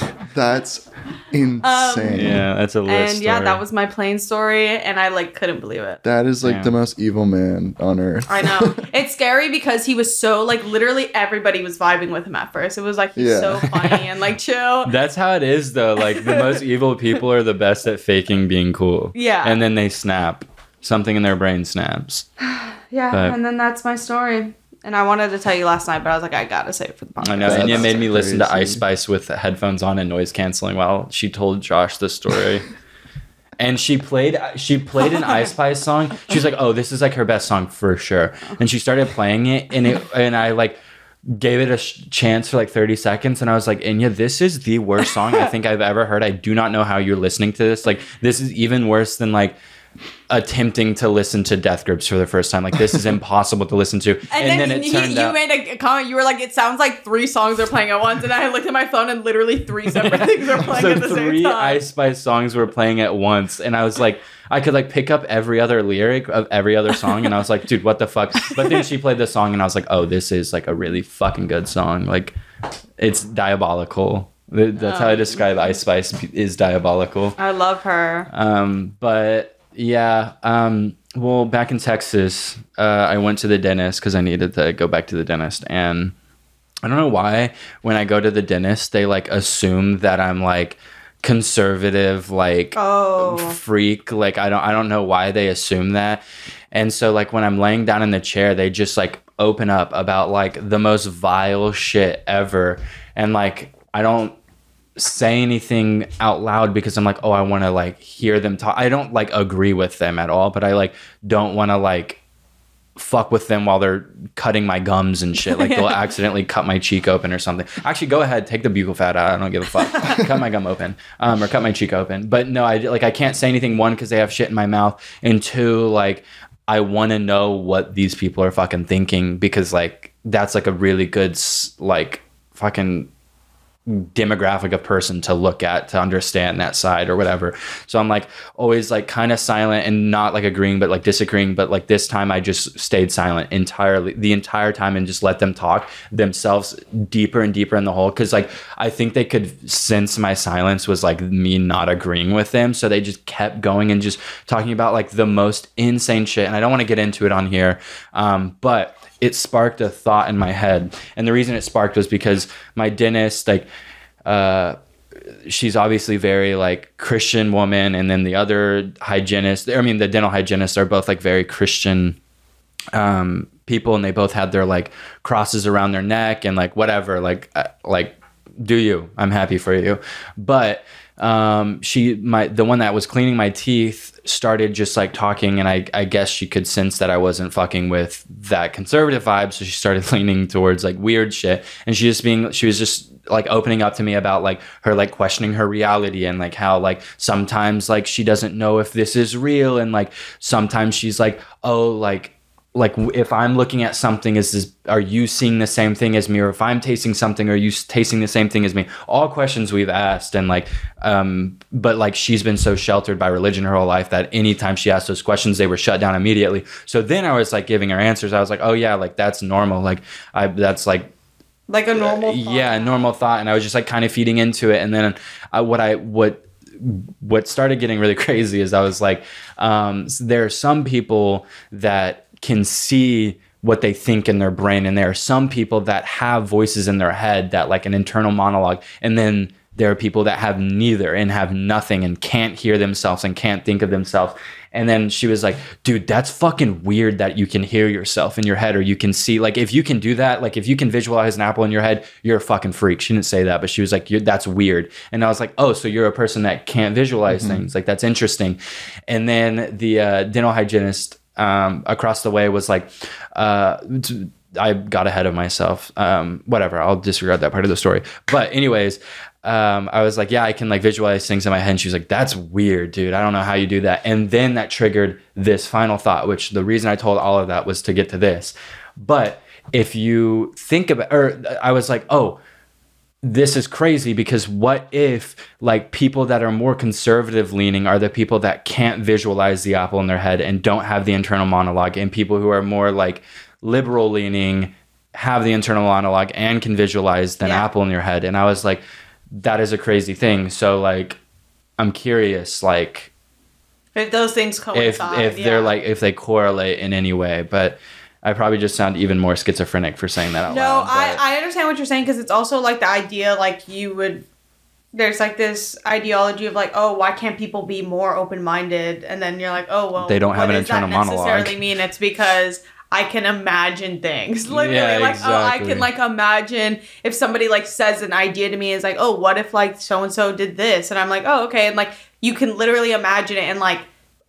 Speaker 4: That's um, insane.
Speaker 2: yeah, that's a lit
Speaker 1: and yeah, that was my plane story, and I like couldn't believe it.
Speaker 4: That is like
Speaker 2: Damn.
Speaker 4: the most evil man on earth.
Speaker 1: I know it's scary because he was so like literally everybody was vibing with him at first. It was like he's
Speaker 4: Yeah.
Speaker 1: so funny and like chill.
Speaker 2: That's how it is though. Like the most evil people are the best at faking being cool.
Speaker 1: Yeah.
Speaker 2: And then they snap. Something in their brain snaps.
Speaker 1: Yeah,
Speaker 2: But-
Speaker 1: and then that's my story. And I wanted to tell you last night, but I was like, I gotta say it for the podcast.
Speaker 2: I know.
Speaker 4: That's
Speaker 2: Enya made me listen to. Ice Spice with headphones on and noise canceling while she told Josh the story. and she played she played an Ice Spice song. She's like, "Oh, this is like her best song for sure." And she started playing it, and it and I like gave it a sh- chance for like 30 seconds and I was like, Enya, this is the worst song I think I've ever heard. I do not know how you're listening to this. Like, this is even worse than like attempting to listen to Death Grips for the first time. Like, this is impossible to listen to.
Speaker 1: And, then, he, you made a comment. You were like, "It sounds like three songs are playing at once." And I looked at my phone, and literally three separate things are playing
Speaker 2: so
Speaker 1: at the same
Speaker 2: three
Speaker 1: time.
Speaker 2: Ice Spice songs were playing at once, and I was like, I could like pick up every other lyric of every other song, and I was like, dude, what the fuck? But then she played the song, and I was like, oh, this is like a really fucking good song. Like, it's diabolical. Th- That's how I
Speaker 1: Um,
Speaker 2: describe Ice Spice is diabolical.
Speaker 1: I love her.
Speaker 2: Um, but yeah, um, well, back in Texas, uh, I went to the dentist because I needed to go back to the dentist, and I don't know why when I go to the dentist, they like assume that I'm like conservative, like
Speaker 1: Oh.
Speaker 2: freak. Like I don't, I don't know why they assume that. And so like when I'm laying down in the chair, they just like open up about like the most vile shit ever, and like I don't say anything out loud because I'm like, oh, I want to like hear them talk. I don't like agree with them at all, but I like don't want to like fuck with them while they're cutting my gums and shit. Like they'll accidentally cut my cheek open or something. Actually, go ahead, take the buccal fat out. I don't give a fuck. cut my gum open, um, or cut my cheek open. But no, I like I can't say anything. One, because they have shit in my mouth, and two, like I want to know what these people are fucking thinking because like that's like a really good like fucking demographic of person to look at to understand that side or whatever. So I'm like always like kind of silent and not like agreeing but like disagreeing. But like this time I just stayed silent entirely the entire time and just let them talk themselves deeper and deeper in the hole. Cuz like I think they could sense my silence was like me not agreeing with them. So they just kept going and just talking about like the most insane shit. And I don't want to get into it on here um but it sparked a thought in my head. And the reason it sparked was because my dentist like uh she's obviously very like christian woman. And then the other hygienist i mean the dental hygienists are both like very christian um people. And they both had their like crosses around their neck and like whatever. Like uh, like do you? I'm happy for you. But um she my the one that was cleaning my teeth started just like talking and i i guess she could sense that i wasn't fucking with that conservative vibe so she started leaning towards like weird shit. And she just being she was just like opening up to me about like her like questioning her reality and like how like sometimes like she doesn't know if this is real and like sometimes she's like oh like like if I'm looking at something, is this are you seeing the same thing as me, or if I'm tasting something, are you tasting the same thing as me? All questions we've asked, and like, um, but like she's been so sheltered by religion her whole life that anytime she asked those questions, they were shut down immediately. So then I was like giving her answers. I was like, oh yeah, like that's normal. Like I that's like
Speaker 1: Like a normal. thought.
Speaker 2: yeah a normal thought and i was just like kind of feeding into it and then uh, what i what what started getting really crazy is i was like um, there are some people that can see what they think in their brain and there are some people that have voices in their head that like an internal monologue and then there are people that have neither and have nothing and can't hear themselves and can't think of themselves and then she was like, dude, that's fucking weird that you can hear yourself in your head or you can see, like, if you can do that, like, if you can visualize an apple in your head, you're a fucking freak. She didn't say that, but she was like, that's weird. And I was like, oh, so you're a person that can't visualize things. Like, that's interesting. And then the uh, dental hygienist um, across the way was like, uh, I got ahead of myself. Um, whatever, I'll disregard that part of the story. But anyways, um, I was like, yeah, I can like visualize things in my head. And she was like, that's weird, dude. I don't know how you do that. And then that triggered this final thought, which the reason I told all of that was to get to this. But if you think about, or I was like, oh, this is crazy because what if like people that are more conservative leaning are the people that can't visualize the apple in their head and don't have the internal monologue and people who are more like liberal leaning have the internal monologue and can visualize an
Speaker 1: Yeah.
Speaker 2: apple in your head and i was like that is a crazy thing so like i'm curious like
Speaker 1: If those things
Speaker 2: if if
Speaker 1: yeah.
Speaker 2: they're like if they correlate in any way but i probably just sound even more schizophrenic for saying that out
Speaker 1: No,
Speaker 2: loud but-
Speaker 1: I, I understand what you're saying because it's also like the idea like you would there's like this ideology of like oh why can't people be more open minded and then you're like oh well
Speaker 2: They don't have an internal monologue.
Speaker 1: necessarily mean? It's because I can imagine things. Literally
Speaker 2: Yeah,
Speaker 1: like oh I can like imagine if somebody like says an idea to me is like oh what if like so and so did this? And I'm like oh okay. And like you can literally imagine it and like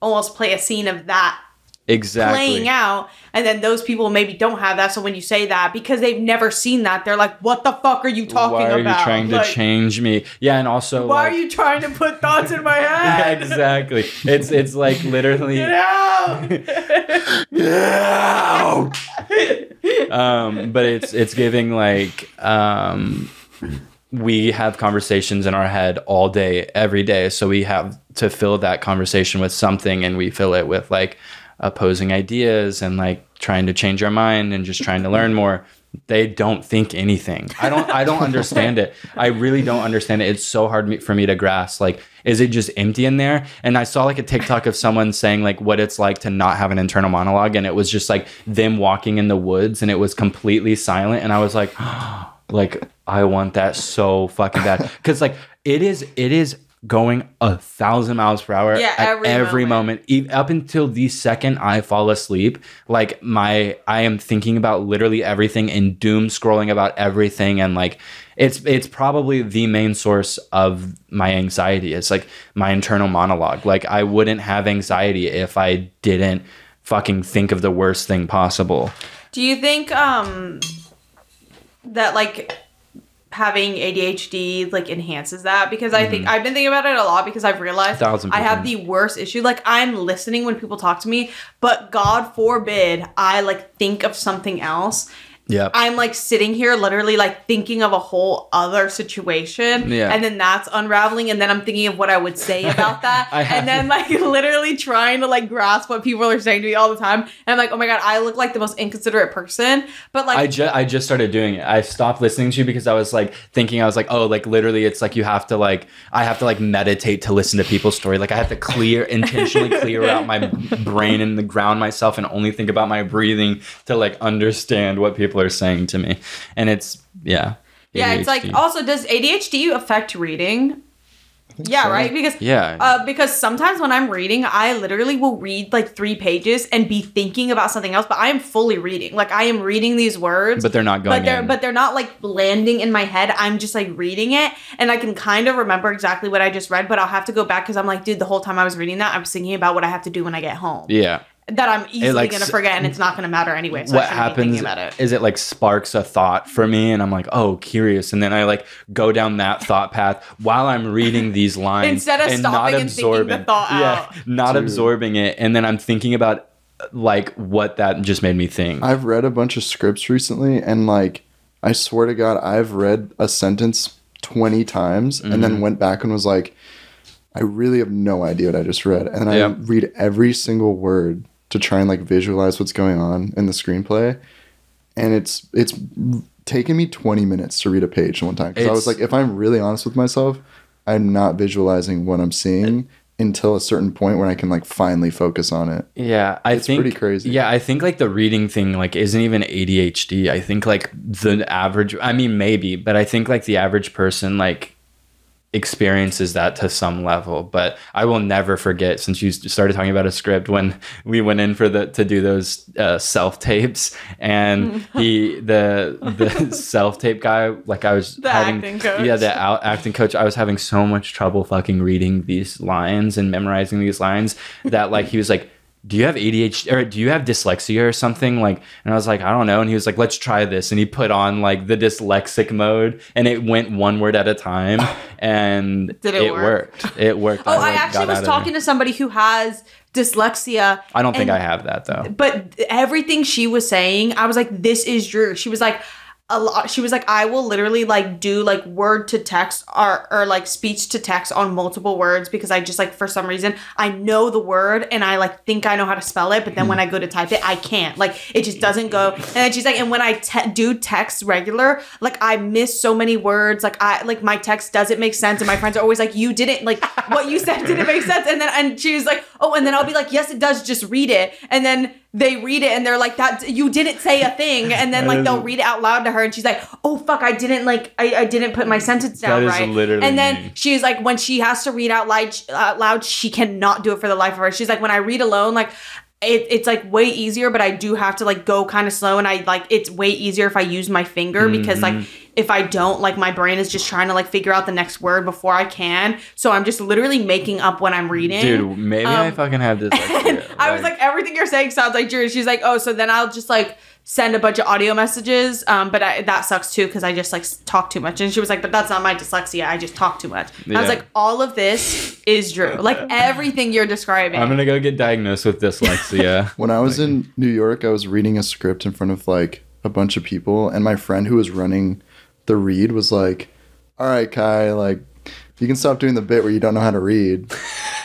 Speaker 1: almost play a scene of that
Speaker 2: exactly.
Speaker 1: playing out and then those people maybe don't have that. So when you say that because they've never seen that they're like what the fuck are you talking
Speaker 2: why are
Speaker 1: about?
Speaker 2: you trying to change me? Yeah and also
Speaker 1: why
Speaker 2: like,
Speaker 1: are you trying to put thoughts in my
Speaker 2: yeah,
Speaker 1: head?
Speaker 2: exactly. It's it's like literally
Speaker 1: Get out!
Speaker 2: Yeah. um but it's it's giving like um we have conversations in our head all day every day. So we have to fill that conversation with something and we fill it with like opposing ideas and like trying to change our mind and just trying to learn more they don't think anything. I don't i don't understand it. I really don't understand it. It's so hard for me to grasp like is it just empty in there? And i saw like a tiktok of someone saying like what it's like to not have an internal monologue and it was just like them walking in the woods and it was completely silent and i was like like i want that so fucking bad. Because like it is it is going a thousand miles per hour
Speaker 1: Yeah,
Speaker 2: at
Speaker 1: every
Speaker 2: every
Speaker 1: moment.
Speaker 2: moment. E- up until the second i fall asleep like my i am thinking about literally everything and doom scrolling about everything and like it's it's probably the main source of my anxiety. It's like my internal monologue. Like i wouldn't have anxiety if i didn't fucking think of the worst thing possible.
Speaker 1: Do you think um that like having ADHD like enhances that because I think I've been thinking about it a lot because I've realized
Speaker 2: Mm-hmm.
Speaker 1: I have the worst issue. Like I'm listening when people talk to me, but God forbid I like think of something else.
Speaker 2: Yep.
Speaker 1: I'm like sitting here literally like thinking of a whole other situation.
Speaker 2: Yeah.
Speaker 1: And then that's unraveling. And then I'm thinking of what I would say about that. And then like literally trying to like grasp what people are saying to me all the time. And I'm like, oh my God, I look like the most inconsiderate person. But like
Speaker 2: I just I just started doing it. I stopped listening to you because I was like thinking I was like, oh, like literally it's like you have to like I have to like meditate to listen to people's story. Like I have to clear intentionally clear out my brain and the ground myself and only think about my breathing to like understand what people are saying to me. And it's yeah.
Speaker 1: Yeah, it's like also does ADHD affect reading? Yeah,
Speaker 4: so.
Speaker 1: right. Because
Speaker 2: Yeah.
Speaker 1: uh, because sometimes when I'm reading, I literally will read like three pages and be thinking about something else, but I am fully reading. Like I am reading these words,
Speaker 2: but they're not going
Speaker 1: but they're
Speaker 2: in.
Speaker 1: but they're not like landing in my head. I'm just like reading it, and I can kind of remember exactly what I just read, but I'll have to go back because I'm like, dude, the whole time I was reading that, I was thinking about what I have to do when I get home.
Speaker 2: yeah.
Speaker 1: That I'm easily
Speaker 2: like,
Speaker 1: gonna forget, and it's not gonna matter anyway. So
Speaker 2: what
Speaker 1: I shouldn't be
Speaker 2: happens
Speaker 1: thinking about it.
Speaker 2: is it like sparks a thought for me and i'm like oh curious and then i like go down that thought path while i'm reading these lines
Speaker 1: Instead of stopping and thinking the thought
Speaker 2: yeah
Speaker 1: out.
Speaker 2: not
Speaker 4: Dude.
Speaker 2: absorbing it and then i'm thinking about like what that just made me think
Speaker 4: I've read a bunch of scripts recently, and like, I swear to God, I've read a sentence 20 times and
Speaker 2: Mm-hmm.
Speaker 4: then went back and was like, I really have no idea what I just read. And then I
Speaker 2: Yeah.
Speaker 4: read every single word to try and like visualize what's going on in the screenplay. And it's, it's taken me 20 minutes to read a page one time. Cause I was like, if I'm really honest with myself, I'm not visualizing what I'm seeing until a certain point where I can like finally focus on it.
Speaker 2: Yeah, I think
Speaker 4: pretty crazy.
Speaker 2: Yeah, I think like the reading thing like isn't even ADHD. I think like the average I mean maybe, but I think like the average person like experiences that to some level but i will never forget since you started talking about a script when we went in for the to do those uh, self tapes and he the the self tape guy like i was
Speaker 1: The
Speaker 2: having
Speaker 1: acting coach.
Speaker 2: yeah the out acting coach i was having so much trouble fucking reading these lines and memorizing these lines that like he was like do you have ADHD or do you have dyslexia or something like and I was like I don't know and he was like let's try this and he put on like the dyslexic mode and it went one word at a time and
Speaker 1: Did it work?
Speaker 2: worked it worked
Speaker 1: Oh, I
Speaker 2: like,
Speaker 1: actually was talking to somebody who has dyslexia.
Speaker 2: I don't think I have that though
Speaker 1: But everything she was saying, I was like, this is Drew. She was like, a lot. She was like, I will literally like do like word to text or or like speech to text on multiple words because I just like for some reason I know the word and I like think I know how to spell it, but then when I go to type it, I can't. Like it just doesn't go. And then she's like, and when I te- do text regular, like I miss so many words. Like I like my text doesn't make sense, and my friends are always like, you didn't like what you said didn't make sense. And then and she was like, oh, and then I'll be like, yes, it does. Just read it, and then they read it and they're like that you didn't say a thing and then like they'll read it out loud to her and she's like oh fuck i didn't like i, I didn't put my sentence down right
Speaker 2: literally
Speaker 1: and then
Speaker 2: me.
Speaker 1: she's like when she has to read out loud out loud she cannot do it for the life of her she's like when i read alone like it, it's like way easier but i do have to like go kind of slow and i like it's way easier if i use my finger because like
Speaker 2: Mm-hmm.
Speaker 1: If i don't like my brain is just trying to like figure out the next word before i can so i'm just literally making up when i'm reading
Speaker 2: dude maybe I
Speaker 1: Um,
Speaker 2: fucking have this
Speaker 1: and I was like, everything you're saying sounds like Drew. She's like, oh, so then I'll just like send a bunch of audio messages. Um, but I, that sucks too because I just like talk too much. And she was like, but that's not my dyslexia. I just talk too much. I was like, all of this is Drew. Like everything you're describing.
Speaker 2: I'm gonna go get diagnosed with dyslexia
Speaker 4: When I was in New York, I was reading a script in front of like a bunch of people, and my friend who was running the read was like, "All right, Kai, like you can stop doing the bit where you don't know how to read."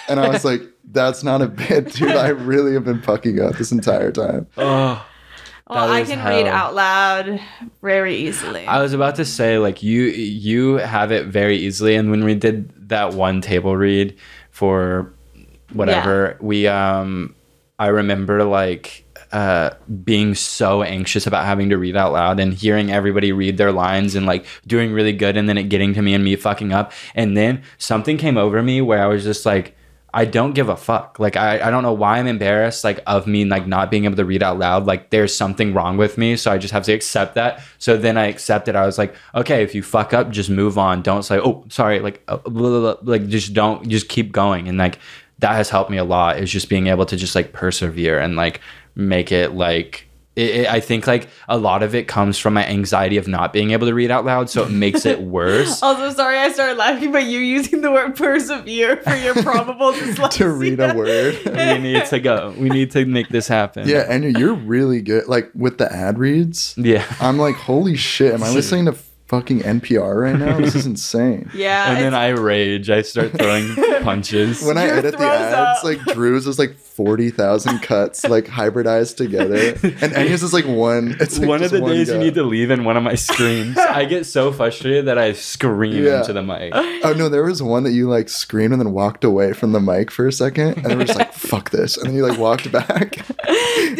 Speaker 4: And I was like, "That's not a bit, dude. I really have been fucking up this entire time."
Speaker 2: oh
Speaker 1: well, I
Speaker 2: is
Speaker 1: can read out loud very easily.
Speaker 2: I was about to say like you you have it very easily and when we did that one table read for whatever we um I remember like uh being so anxious about having to read out loud and hearing everybody read their lines and like doing really good and then it getting to me and me fucking up and then something came over me where I was just like I don't give a fuck. Like I, I don't know why I'm embarrassed like of me like not being able to read out loud. Like there's something wrong with me. So I just have to accept that. So then I accepted. I was like, okay, if you fuck up, just move on. Don't say, oh, sorry. Like, uh, blah, blah, blah. like just don't just keep going. And like that has helped me a lot is just being able to just like persevere and like make it like it, it, I think like a lot of it comes from my anxiety of not being able to read out loud, so it makes it worse.
Speaker 1: Also, sorry I started laughing, but you're using the word persevere for your probable dyslexia.
Speaker 4: to read a word.
Speaker 2: we need to go. We need to make this happen.
Speaker 4: Yeah, and you're really good. Like with the ad reads,
Speaker 2: Yeah.
Speaker 4: I'm like, holy shit, am I listening to fucking NPR right now? This is insane.
Speaker 1: Yeah.
Speaker 2: And then I rage. I start throwing punches.
Speaker 4: When I
Speaker 1: Drew
Speaker 4: edit the
Speaker 1: throws
Speaker 4: ads,
Speaker 1: up.
Speaker 4: like Drew's is like forty thousand cuts, like hybridized together, and Enya's is like one. It's like
Speaker 2: one of
Speaker 4: just
Speaker 2: the days you need to leave in one of my screams. I get so frustrated that I scream
Speaker 4: Yeah.
Speaker 2: into the mic.
Speaker 4: Oh no, there was one that you like screamed and then walked away from the mic for a second, and then we're just like, "Fuck this," and then you like walked back.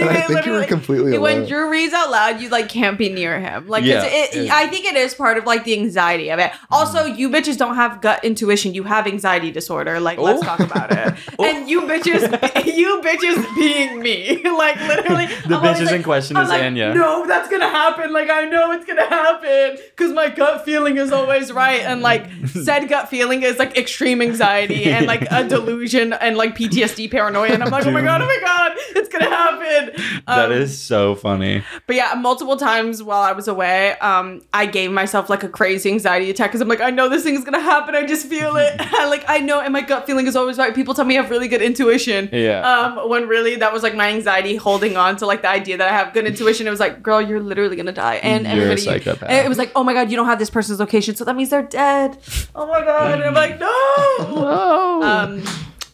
Speaker 4: I think you were completely
Speaker 1: when. Drew reads out loud, you like can't be near him. Like,
Speaker 2: Yeah,
Speaker 1: it's, it. I think it is part of like the anxiety of it. Also,
Speaker 4: Mm.
Speaker 1: you bitches don't have gut intuition. You have anxiety disorder. Like, let's
Speaker 2: Oh.
Speaker 1: talk about it. And you bitches, you bitches being me. like, literally,
Speaker 2: The
Speaker 1: always
Speaker 2: bitches in question
Speaker 1: I'm
Speaker 2: is
Speaker 1: like,
Speaker 2: Enya.
Speaker 1: No, that's gonna happen. Like, I know it's gonna happen because my gut feeling is always right. And like, said gut feeling is like extreme anxiety and like a delusion and like PTSD paranoia. And I'm like, oh my god, oh my god, it's gonna happen.
Speaker 2: That
Speaker 1: Um,
Speaker 2: is so funny.
Speaker 1: but yeah, multiple times while I was away, um, I gave myself like a crazy anxiety attack because I'm like, I know this thing is gonna happen. I just feel it. Like I know, and my gut feeling is always right. People tell me I have really good intuition.
Speaker 2: Yeah.
Speaker 1: Um, when really that was like my anxiety holding on to like the idea that I have good intuition. It was like, girl, you're literally gonna die, and
Speaker 2: You're
Speaker 1: everybody. and it was like, oh my god, you don't have this person's location, so that means they're dead. Oh my god, and I'm like, no.
Speaker 2: Oh.
Speaker 1: Um,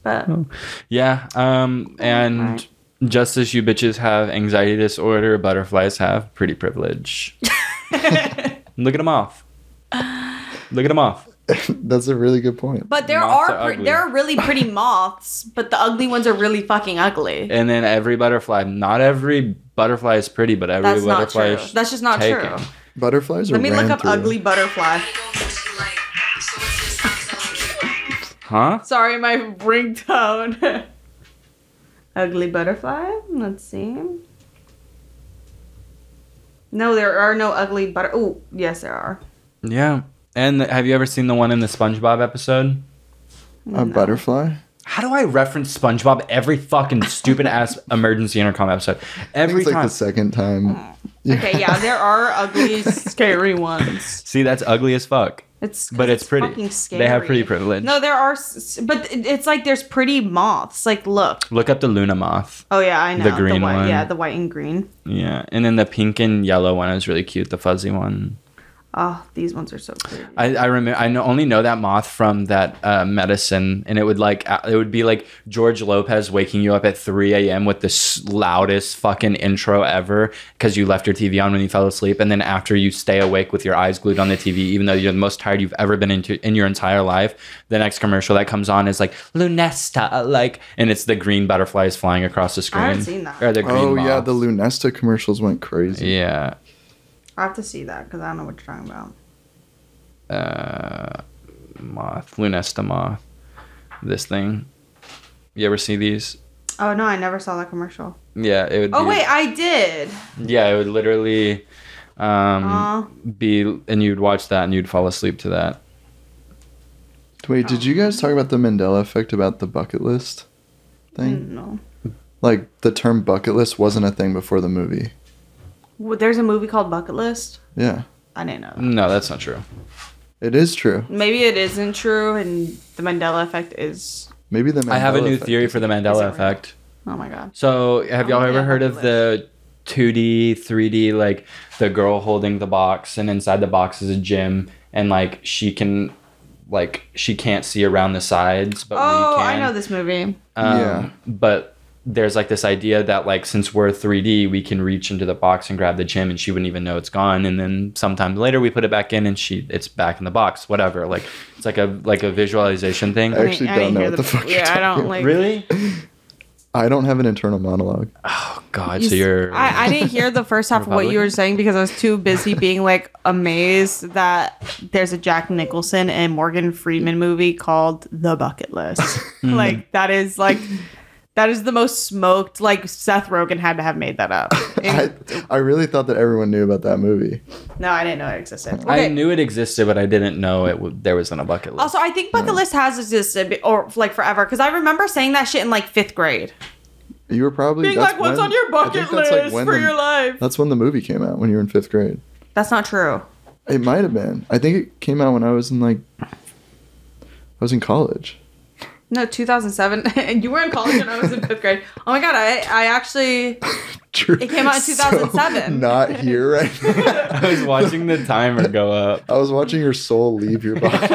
Speaker 1: but
Speaker 2: yeah. Um. And
Speaker 1: Alright.
Speaker 2: Just as you bitches have anxiety disorder, butterflies have pretty privilege. Look at them off. Look at them off.
Speaker 4: That's a really good point.
Speaker 1: but there
Speaker 2: Moths
Speaker 1: are,
Speaker 2: are
Speaker 1: pre- there are really pretty moths, but the ugly ones are really fucking ugly.
Speaker 2: And then every butterfly, not every butterfly is pretty, but every
Speaker 1: That's not
Speaker 2: butterfly
Speaker 1: true.
Speaker 2: is
Speaker 1: That's just not
Speaker 2: taken.
Speaker 1: true.
Speaker 4: Butterflies are
Speaker 1: Let me look up
Speaker 4: through.
Speaker 1: ugly butterfly.
Speaker 2: Huh?
Speaker 1: Sorry, my ringtone. Ugly butterfly. Let's see. No, there are no ugly butter. Oh, yes, there are.
Speaker 2: Yeah. And have you ever seen the one in the SpongeBob episode?
Speaker 4: A butterfly.
Speaker 2: How do I reference SpongeBob every fucking stupid ass emergency intercom episode?
Speaker 4: I think
Speaker 2: Every
Speaker 4: it's like the second time. Mm.
Speaker 1: Okay, yeah, there are ugly, scary ones.
Speaker 2: See, that's ugly as fuck.
Speaker 1: It's 'cause
Speaker 2: But it's pretty.
Speaker 1: fucking scary.
Speaker 2: They have pretty privilege.
Speaker 1: No, there are, but it's like there's pretty moths. Like, look.
Speaker 2: Look up the Luna moth.
Speaker 1: Oh yeah, I know
Speaker 2: The green
Speaker 1: white,
Speaker 2: one.
Speaker 1: Yeah, the white and green.
Speaker 2: Yeah. And then the pink and yellow one is really cute, the fuzzy one.
Speaker 1: Oh, these ones are so pretty.
Speaker 2: I, I remember I know, only know that moth from that uh, medicine, and it would like uh, it would be like George Lopez waking you up at 3 a.m. with the s- loudest fucking intro ever because you left your TV on when you fell asleep, and then after you stay awake with your eyes glued on the TV, even though you're the most tired you've ever been into in your entire life, the next commercial that comes on is like Lunesta, like, and it's the green butterflies flying across the screen.
Speaker 1: I haven't seen that.
Speaker 2: Or the green
Speaker 4: Oh yeah, the Lunesta commercials went crazy.
Speaker 2: yeah.
Speaker 1: I have to see that because I don't know what you're talking about.
Speaker 2: uh, moth, Lunesta moth. This thing. You ever see these?
Speaker 1: Oh no, I never saw that commercial.
Speaker 2: Yeah, it would.
Speaker 1: Oh
Speaker 2: be,
Speaker 1: wait, I did.
Speaker 2: Yeah, it would literally um,
Speaker 1: Aw.
Speaker 2: be, and you'd watch that and you'd fall asleep to that.
Speaker 4: Wait, did you guys talk about the Mandela effect about the bucket list thing?
Speaker 1: No.
Speaker 4: Like the term bucket list wasn't a thing before the movie.
Speaker 1: Well, There's a movie called Bucket List.
Speaker 4: Yeah,
Speaker 1: I didn't know. That.
Speaker 2: No, that's not true.
Speaker 4: it is true.
Speaker 1: Maybe it isn't true, and the Mandela effect is.
Speaker 4: Maybe the Mandela
Speaker 2: I have a new theory for the Mandela effect.
Speaker 1: Oh my god.
Speaker 2: So, have y'all
Speaker 1: Oh,
Speaker 2: ever
Speaker 1: yeah,
Speaker 2: heard of
Speaker 1: bucket
Speaker 2: the 2D, 3D, like the girl holding the box, and inside the box is a gym, and like she can, like she can't see around the sides, but
Speaker 1: Oh,
Speaker 2: we can.
Speaker 1: I know this movie.
Speaker 2: Um,
Speaker 4: Yeah.
Speaker 2: But there's like this idea that like since we're 3D, we can reach into the box and grab the gym, and she wouldn't even know it's gone. And then sometime later, we put it back in, and she it's back in the box. Whatever. Like it's like a like a visualization thing.
Speaker 4: I actually
Speaker 1: didn't
Speaker 4: don't know what the fuck you're
Speaker 1: Yeah, I don't
Speaker 4: talking
Speaker 1: like.
Speaker 2: really?
Speaker 4: I don't have an internal monologue.
Speaker 2: Oh God.
Speaker 1: You
Speaker 2: So you're.
Speaker 1: I, I didn't hear the first half of what you were saying because I was too busy being like amazed that there's a Jack Nicholson and Morgan Freeman movie called The Bucket List.
Speaker 2: Hmm.
Speaker 1: like that is like that is the most smoked. Like Seth Rogen had to have made that up.
Speaker 4: I, I really thought that everyone knew about that movie.
Speaker 1: no, I didn't know it existed.
Speaker 2: I knew it existed, but I didn't know it. W- there was on a bucket list.
Speaker 1: Also, I think bucket list has existed or like forever because I remember saying that shit in like fifth grade.
Speaker 4: You were probably
Speaker 1: Being
Speaker 4: that's
Speaker 1: like, what's
Speaker 4: when-
Speaker 1: on your bucket
Speaker 4: think that's, like,
Speaker 1: list
Speaker 4: when
Speaker 1: for
Speaker 4: the-
Speaker 1: your life?
Speaker 4: That's when the movie came out when you were in fifth grade.
Speaker 1: That's not true.
Speaker 4: It might have been. I think it came out when I was in like I was in college.
Speaker 1: No, 2007. and you were in college when I was in fifth grade. Oh my god, I, I actually.
Speaker 4: True.
Speaker 1: It came out in 2007.
Speaker 4: not here right now.
Speaker 2: I was watching the timer go up.
Speaker 4: I was watching your soul leave your body.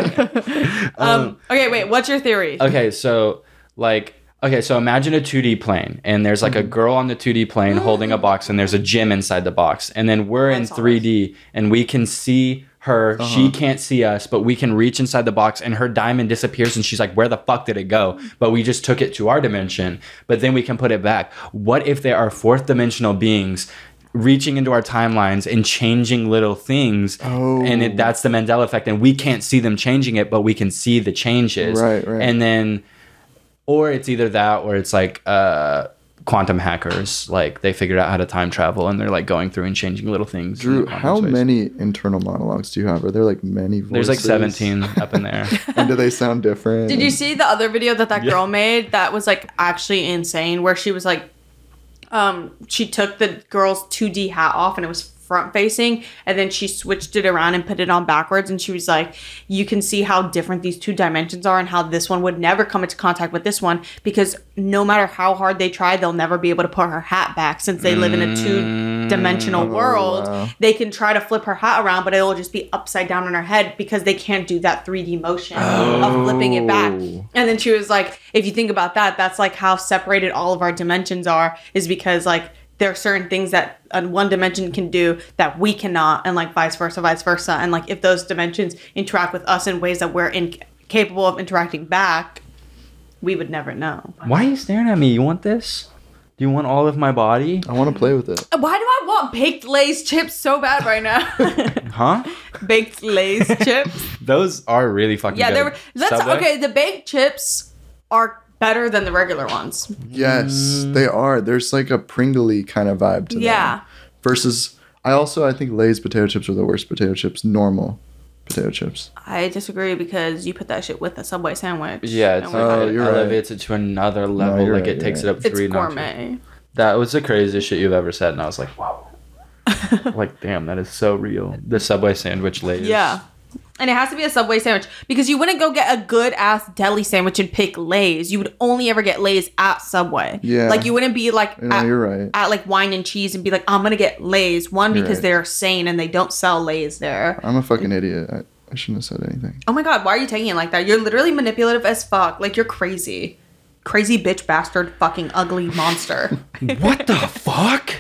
Speaker 1: Um, okay, wait, what's your theory?
Speaker 2: Okay, so like okay, so imagine a 2D plane and there's like a girl on the 2D plane holding a box and there's a gym inside the box. And then we're in 3D and we can see her. She can't see us, but we can reach inside the box and her diamond disappears and she's like, "Where the fuck did it go?" But we just took it to our dimension, but then we can put it back. What if there are fourth dimensional beings reaching into our timelines and changing little things
Speaker 4: Oh.
Speaker 2: and it, that's the Mandela effect and we can't see them changing it but we can see the changes
Speaker 4: Right, right.
Speaker 2: and then or it's either that or it's like uh quantum hackers like they figured out how to time travel and they're like going through and changing little things
Speaker 4: Drew, how
Speaker 2: space.
Speaker 4: many internal monologues do you have? Are there like many voices?
Speaker 2: there's like 17 up in there
Speaker 4: and do they sound different?
Speaker 1: Did you see the other video that that
Speaker 2: Yeah.
Speaker 1: girl made that was like actually insane where she was like um she took the girl's 2D hat off and it was front facing and then she switched it around and put it on backwards and she was like you can see how different these two dimensions are and how this one would never come into contact with this one because no matter how hard they try they'll never be able to put her hat back since they live in a two dimensional mm, oh, world
Speaker 4: wow.
Speaker 1: they can try to flip her hat around but it'll just be upside down on her head because they can't do that 3D motion of oh. flipping it back
Speaker 4: Oh.
Speaker 1: and then she was like, if you think about that, that's like how separated all of our dimensions are, is because like there are certain things that uh, one dimension can do that we cannot, and like vice versa, vice versa. And like if those dimensions interact with us in ways that we're incapable of interacting back, we would never know.
Speaker 2: why are you staring at me you want this do you want all of my body
Speaker 4: I want to play with it.
Speaker 1: Why do I want baked Lay's chips so bad right now?
Speaker 2: huh
Speaker 1: baked Lay's chips.
Speaker 2: those are really fucking
Speaker 1: Yeah,
Speaker 2: good.
Speaker 1: they were. Let's
Speaker 2: Subway?
Speaker 1: okay. The baked chips are better than the regular ones.
Speaker 4: Yes, mm. they are. There's like a Pringley kind of vibe to them.
Speaker 1: Yeah.
Speaker 4: Versus, I also I think Lay's potato chips are the worst potato chips. Normal potato chips.
Speaker 1: I disagree because you put that shit with a Subway sandwich.
Speaker 2: yeah it's
Speaker 1: And we're-
Speaker 4: Oh,
Speaker 2: it
Speaker 4: you're right.
Speaker 2: elevates it to another level
Speaker 4: you're
Speaker 2: like
Speaker 4: right,
Speaker 2: it
Speaker 4: you're
Speaker 2: takes
Speaker 4: right.
Speaker 2: it up
Speaker 1: it's
Speaker 2: three notches.
Speaker 1: gourmet.
Speaker 2: That was the craziest shit you've ever said, and I was like, wow. like, damn, that is so real. The Subway sandwich lays.
Speaker 1: Yeah. And it has to be a Subway sandwich because you wouldn't go get a good ass deli sandwich and pick Lay's. You would only ever get Lay's at Subway.
Speaker 4: Yeah.
Speaker 1: Like you wouldn't be like
Speaker 4: You know,
Speaker 1: at,
Speaker 4: you're right.
Speaker 1: at like wine and cheese and be like, I'm gonna get Lay's. One
Speaker 4: You're
Speaker 1: because
Speaker 4: right.
Speaker 1: they're sane and they don't sell Lay's there.
Speaker 4: I'm a fucking idiot. I, I shouldn't have said anything.
Speaker 1: Oh my god, why are you taking it like that? You're literally manipulative as fuck. Like you're crazy. Crazy bitch bastard fucking ugly monster.
Speaker 2: What the fuck?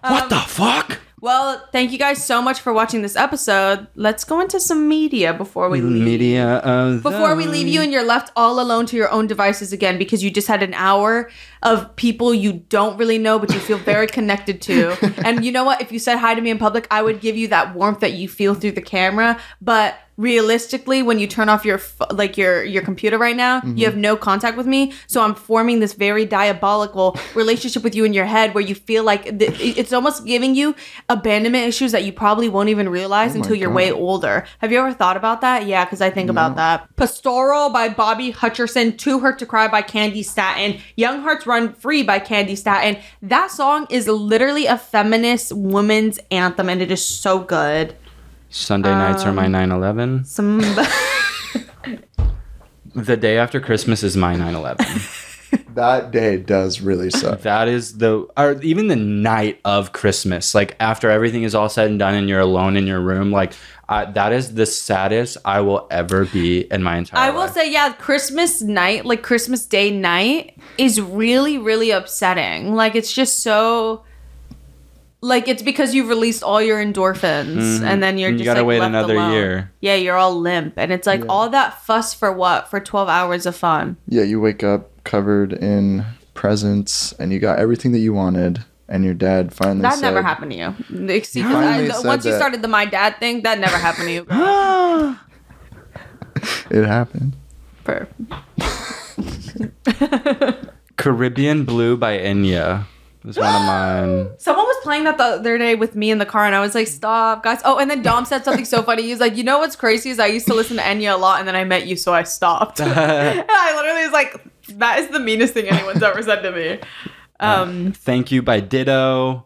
Speaker 2: what um, the fuck?
Speaker 1: Well, thank you guys so much for watching this episode. Let's go into some media before we leave.
Speaker 2: Media of
Speaker 1: Before we leave you and you're left all alone to your own devices again because you just had an hour of people you don't really know but you feel very connected to. And you know what? If you said hi to me in public, I would give you that warmth that you feel through the camera. But realistically, when you turn off your like your your computer right now, you mm-hmm. have no contact with me. So I'm forming this very diabolical relationship with you in your head where you feel like th- it's almost giving you abandonment issues that you probably won't even realize
Speaker 4: Oh
Speaker 1: until you're way older. Have you ever thought about that? Yeah, because I think about that. Pastoral by Bobby Hutcherson, Too Hurt to Cry by Candi Staton, Young Hearts Run Free by Candi Staton. That song is literally a feminist woman's anthem, and it is so good.
Speaker 2: Sunday nights are my
Speaker 1: Um,
Speaker 2: 9 11.
Speaker 1: Some
Speaker 2: The day after Christmas is my 9 11.
Speaker 4: That day does really suck.
Speaker 2: that is the, or even the night of Christmas, like after everything is all said and done and you're alone in your room, like I, that is the saddest I will ever be in my entire life.
Speaker 1: I will
Speaker 2: life.
Speaker 1: say, yeah, Christmas night, like Christmas Day night, is really, really upsetting. Like it's just so. Like it's because you've released all your endorphins, mm-hmm. and then you're
Speaker 2: And
Speaker 1: just
Speaker 2: you gotta
Speaker 1: like,
Speaker 2: wait
Speaker 1: left
Speaker 2: another
Speaker 1: alone.
Speaker 2: year.
Speaker 1: Yeah, you're all limp, and it's like
Speaker 4: Yeah.
Speaker 1: all that fuss for what? For twelve hours of fun.
Speaker 4: Yeah, you wake up covered in presents and you got everything that you wanted, and your dad finally
Speaker 1: That
Speaker 4: said,
Speaker 1: never happened to you. See, 'cause
Speaker 4: finally
Speaker 1: I-
Speaker 4: said
Speaker 1: once you started the my dad thing, that never happened to you.
Speaker 4: It happened.
Speaker 1: For-
Speaker 2: Caribbean Blue by Enya was one of mine.
Speaker 1: Someone was playing that the other day with me in the car, and I was like, "Stop, guys!" Oh, and then Dom said something so funny. He's like, "You know what's crazy is I used to listen to Enya a lot, and then I met you, so I stopped." and I literally was like, "That is the meanest thing anyone's ever said to me." Um,
Speaker 2: Thank you by Dido.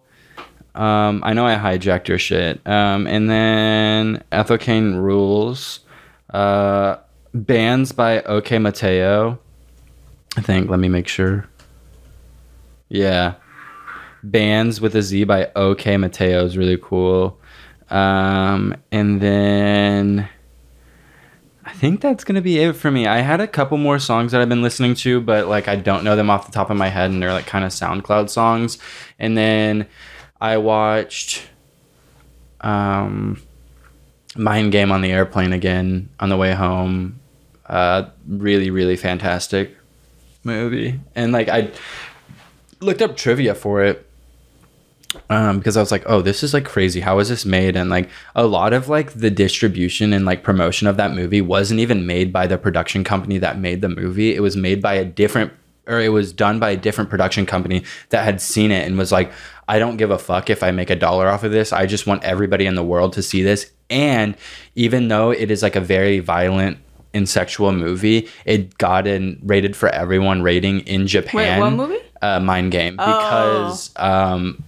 Speaker 2: Um, I know I hijacked your shit. Um, and then Ethel Cain rules. Uh, bands by OK Mateo. I think. Let me make sure. Yeah. Bands with a Z by OK Mateo is really cool. Um, and then I think that's gonna be it for me. I had a couple more songs that I've been listening to, but like I don't know them off the top of my head, and they're like kind of SoundCloud songs. And then I watched um, Mind Game on the airplane again on the way home. Uh, really, really fantastic movie, and like I looked up trivia for it um because i was like oh this is like crazy. How is this made? And like a lot of like the distribution and like promotion of that movie wasn't even made by the production company that made the movie. It was made by a different or it was done by a different production company that had seen it and was like i don't give a fuck if i make a dollar off of this. I just want everybody in the world to see this. And even though it is like a very violent and sexual movie it got in rated for everyone rating in japan Wait,
Speaker 1: what movie?
Speaker 2: uh, mind game. Because um,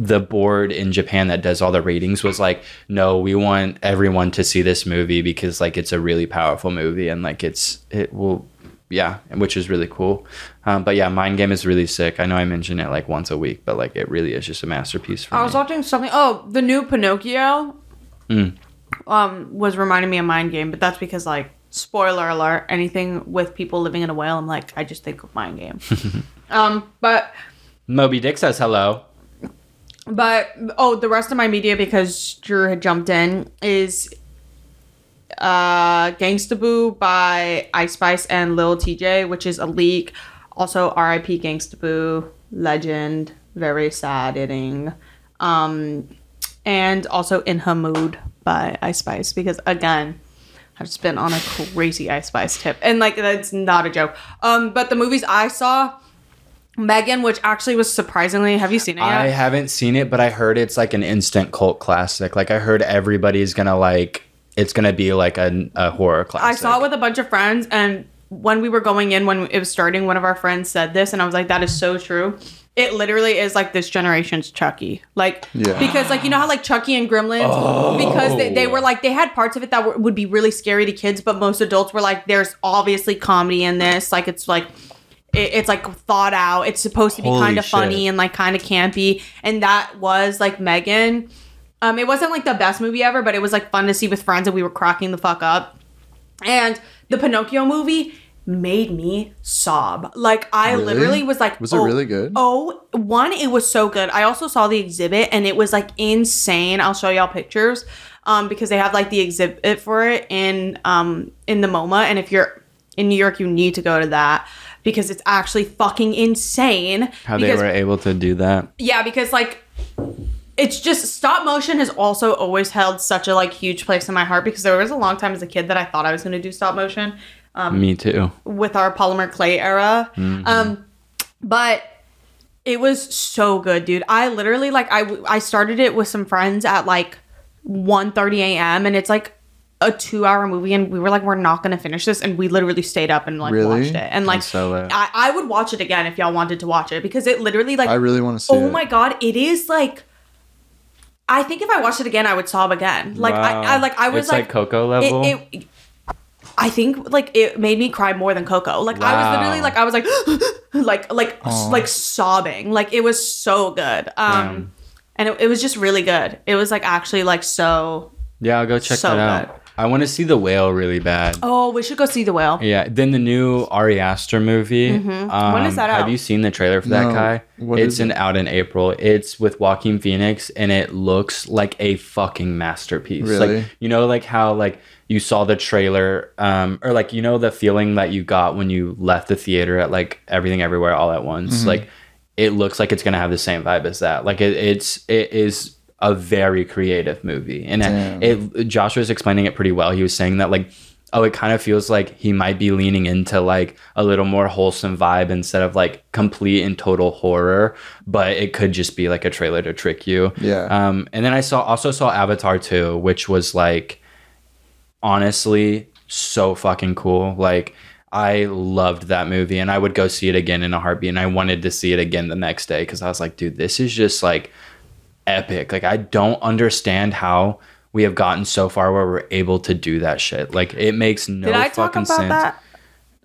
Speaker 2: the board in Japan that does all the ratings was like, no, we want everyone to see this movie because like it's a really powerful movie and like it's it will yeah, which is really cool. Um, but yeah, Mind Game is really sick. I know I mention it like once a week, but like it really is just a masterpiece for
Speaker 1: I
Speaker 2: me.
Speaker 1: was watching something. Oh, the new Pinocchio.
Speaker 2: Mm.
Speaker 1: Um, was reminding me of Mind Game, but that's because like spoiler alert, anything with people living in a whale, I'm like, I just think of Mind Game. um, but
Speaker 2: Moby Dick says hello.
Speaker 1: But oh, the rest of my media because Drew had jumped in is uh Gangsta Boo by Ice Spice and Lil Tjay, which is a leak. Also R.I.P. Gangsta Boo, legend, very sad ending. Um and also In Ha Mood by Ice Spice because again, I've just been on a crazy Ice Spice tip. And like that's not a joke. Um but the movies I saw Megan, which actually was surprisingly, have you seen it yet?
Speaker 2: I haven't seen it, but I heard it's like an instant cult classic. Like I heard everybody's gonna like it's gonna be like a, a horror classic.
Speaker 1: I saw it with a bunch of friends, and when we were going in, when it was starting, one of our friends said this, and I was like, "That is so true." It literally is like this generation's Chucky, like
Speaker 4: Yeah.
Speaker 1: because like you know how like Chucky and Gremlins, because they, they
Speaker 2: Oh.
Speaker 1: were like they had parts of it that were, would be really scary to kids, but most adults were like, "There's obviously comedy in this, like it's like." It- It's like thought out. It's supposed to be kind of funny and like kind of campy, and that was like Megan. Um, it wasn't like the best movie ever, but it was like fun to see with friends, and we were cracking the fuck up. And the Pinocchio movie made me sob. Like I
Speaker 4: Really?
Speaker 1: literally was like,
Speaker 4: Was it
Speaker 1: oh,
Speaker 4: really good?
Speaker 1: Oh, one, it was so good. I also saw the exhibit and it was like insane. I'll show y'all pictures. Um, because they have like the exhibit for it in um in the MoMA. And if you're in New York, you need to go to that because it's actually fucking insane.
Speaker 2: how
Speaker 1: because
Speaker 2: they were able to do that.
Speaker 1: yeah, because like it's just stop motion has also always held such a like huge place in my heart because there was a long time as a kid that I thought I was going to do stop motion
Speaker 2: Me too.
Speaker 1: with our polymer clay era. Um but it was so good, dude. I literally like I I started it with some friends at like 1:30 a.m. and it's like a 2-hour movie and we were like we're not going to finish this and we literally stayed up and like
Speaker 4: Really?
Speaker 1: watched it. And like
Speaker 2: so.
Speaker 1: I I would watch it again if y'all wanted to watch it because it literally like
Speaker 4: I really want to see
Speaker 1: oh
Speaker 4: it.
Speaker 1: my god it is like i think if i watched it again i would sob again like
Speaker 2: Wow.
Speaker 1: I, I like i was
Speaker 2: It's like Coco level?
Speaker 1: it, it, i think like it made me cry more than coco like i was literally like i was like like like
Speaker 4: Aw.
Speaker 1: like sobbing like it was so good um
Speaker 2: Damn.
Speaker 1: and it, it was just really good it was like actually like so
Speaker 2: Yeah, I'll go check
Speaker 1: So
Speaker 2: that out.
Speaker 1: good.
Speaker 2: I want to see the whale really bad.
Speaker 1: oh we should go see the whale
Speaker 2: Yeah, then the new Ari Aster movie. Um,
Speaker 1: Mm-hmm. When is that out?
Speaker 2: Have you seen the trailer for that
Speaker 4: No.
Speaker 2: guy?
Speaker 4: What
Speaker 2: it's
Speaker 4: is
Speaker 2: in
Speaker 4: it?
Speaker 2: out in April. It's with Joaquin Phoenix, and it looks like a fucking masterpiece.
Speaker 4: Really?
Speaker 2: Like you know, like how like you saw the trailer, um, or like you know the feeling that you got when you left the theater at like Everything Everywhere All at Once.
Speaker 4: Mm-hmm.
Speaker 2: Like it looks like it's gonna have the same vibe as that. Like it, it's it is a very creative movie, and
Speaker 4: Damn.
Speaker 2: it, it Josh was explaining it pretty well. He was saying that like oh it kind of feels like he might be leaning into like a little more wholesome vibe instead of like complete and total horror but it could just be like a trailer to trick you
Speaker 4: Yeah.
Speaker 2: um and then i saw also saw avatar 2 which was like honestly so fucking cool like I loved that movie and I would go see it again in a heartbeat and I wanted to see it again the next day cuz I was like dude this is just like epic like I don't understand how we have gotten so far where we're able to do that shit like it makes no
Speaker 1: Did I talk
Speaker 2: fucking
Speaker 1: about
Speaker 2: sense
Speaker 1: that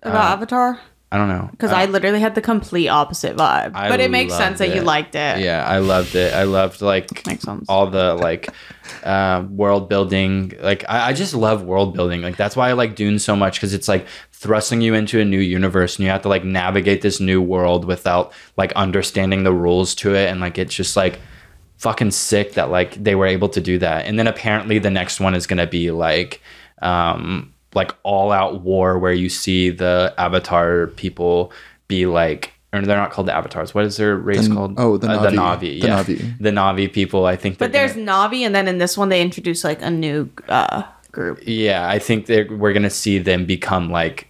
Speaker 1: about
Speaker 2: Uh,
Speaker 1: Avatar?
Speaker 2: I don't know
Speaker 1: Because
Speaker 2: Uh,
Speaker 1: I literally had the complete opposite vibe.
Speaker 2: I
Speaker 1: but it makes sense that you liked it.
Speaker 2: Yeah, I loved it. I loved like all the like uh, world building. Like I, I just love world building. Like that's why I like Dune so much because it's like thrusting you into a new universe and you have to like navigate this new world without like understanding the rules to it and like it's just like fucking sick that like they were able to do that. And then apparently the next one is gonna be like um like all out war where you see the Avatar people be like or they're not called the avatars. What is their race
Speaker 4: The-
Speaker 2: called?
Speaker 4: oh, the
Speaker 2: Uh, the
Speaker 4: Na'vi.
Speaker 2: Navi.
Speaker 4: The
Speaker 2: yeah.
Speaker 4: Na'vi.
Speaker 2: The Na'vi people. I think.
Speaker 1: But there's
Speaker 2: gonna-
Speaker 1: Na'vi, and then in this one they introduce like a new uh, group.
Speaker 2: yeah, I think we're gonna see them become like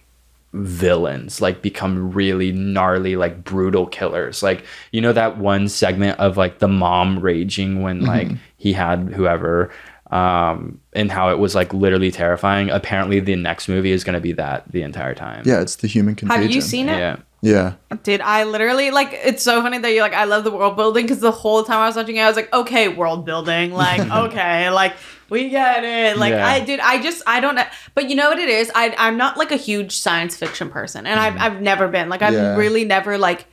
Speaker 2: villains, like become really gnarly, like brutal killers. Like you know that one segment of like the mom raging when mm-hmm. like he had whoever, um, and how it was like literally terrifying. Apparently, the next movie is gonna be that the entire time.
Speaker 4: Yeah, it's the human contagion.
Speaker 1: Have you seen it?
Speaker 2: Yeah.
Speaker 4: Yeah.
Speaker 1: Did I literally like it's so funny that you're like, I love the world building because the whole time I was watching it, I was like, okay, world building. Like, okay, like we get it. Like
Speaker 2: Yeah.
Speaker 1: I did I just I don't know but you know what it is? I I'm not like a huge science fiction person. And I've I've never been. Like I've
Speaker 4: Yeah.
Speaker 1: really never like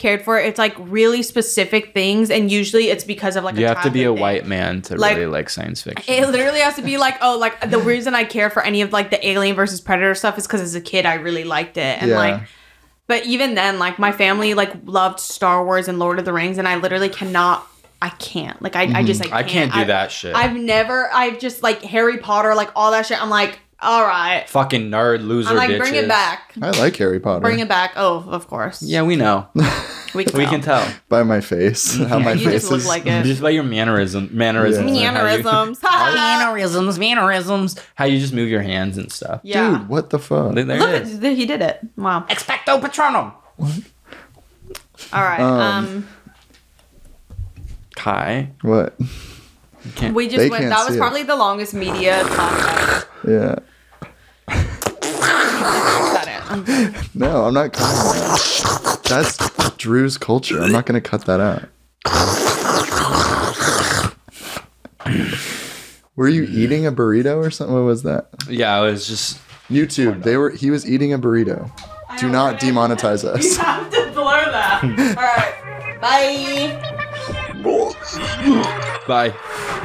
Speaker 1: cared for it. It's like really specific things and usually it's because of like
Speaker 2: You have to be a
Speaker 1: thing.
Speaker 2: white man to
Speaker 1: Like-
Speaker 2: really like science fiction.
Speaker 1: It literally has to be like, oh, like the reason I care for any of like the Alien versus Predator stuff is because as a kid I really liked it, and
Speaker 4: Yeah.
Speaker 1: like, but even then, like my family like loved Star Wars and Lord of the Rings, and I literally cannot, I can't, like I, I just mm-hmm. I can't,
Speaker 2: I can't do
Speaker 1: I-
Speaker 2: that shit.
Speaker 1: I've never, I've just like Harry Potter, like all that shit. I'm like, all right,
Speaker 2: Fucking nerd loser
Speaker 1: I'm like,
Speaker 2: bitches.
Speaker 1: bring it back,
Speaker 4: I like Harry Potter.
Speaker 1: bring it back. Oh, of course,
Speaker 2: Yeah, we know.
Speaker 1: we can,
Speaker 2: we can tell.
Speaker 4: By my face. How my
Speaker 1: you
Speaker 4: face
Speaker 1: just look
Speaker 4: is.
Speaker 1: like it.
Speaker 2: Just by your mannerism, mannerisms,
Speaker 4: Yeah.
Speaker 2: and you-
Speaker 1: Mannerisms.
Speaker 2: mannerisms, mannerisms. How you just move your hands and stuff.
Speaker 1: yeah.
Speaker 4: Dude, what the fuck?
Speaker 2: There
Speaker 1: Look,
Speaker 2: it is.
Speaker 1: he did it. Wow.
Speaker 2: Expecto Patronum.
Speaker 1: All right.
Speaker 4: Um,
Speaker 1: um
Speaker 2: Kai.
Speaker 4: What?
Speaker 2: Can't,
Speaker 1: We just
Speaker 4: They
Speaker 1: went. That was
Speaker 4: see it.
Speaker 1: probably the longest media podcast.
Speaker 4: Yeah.
Speaker 1: Got.
Speaker 4: No, I'm not cutting that. That's Drew's culture. I'm not gonna cut that out. Were you eating a burrito or something? What was that?
Speaker 2: yeah, I was just.
Speaker 4: YouTube. They were. He was eating a burrito. Do not demonetize us.
Speaker 1: You have to blur that. All right. Bye.
Speaker 2: Bye.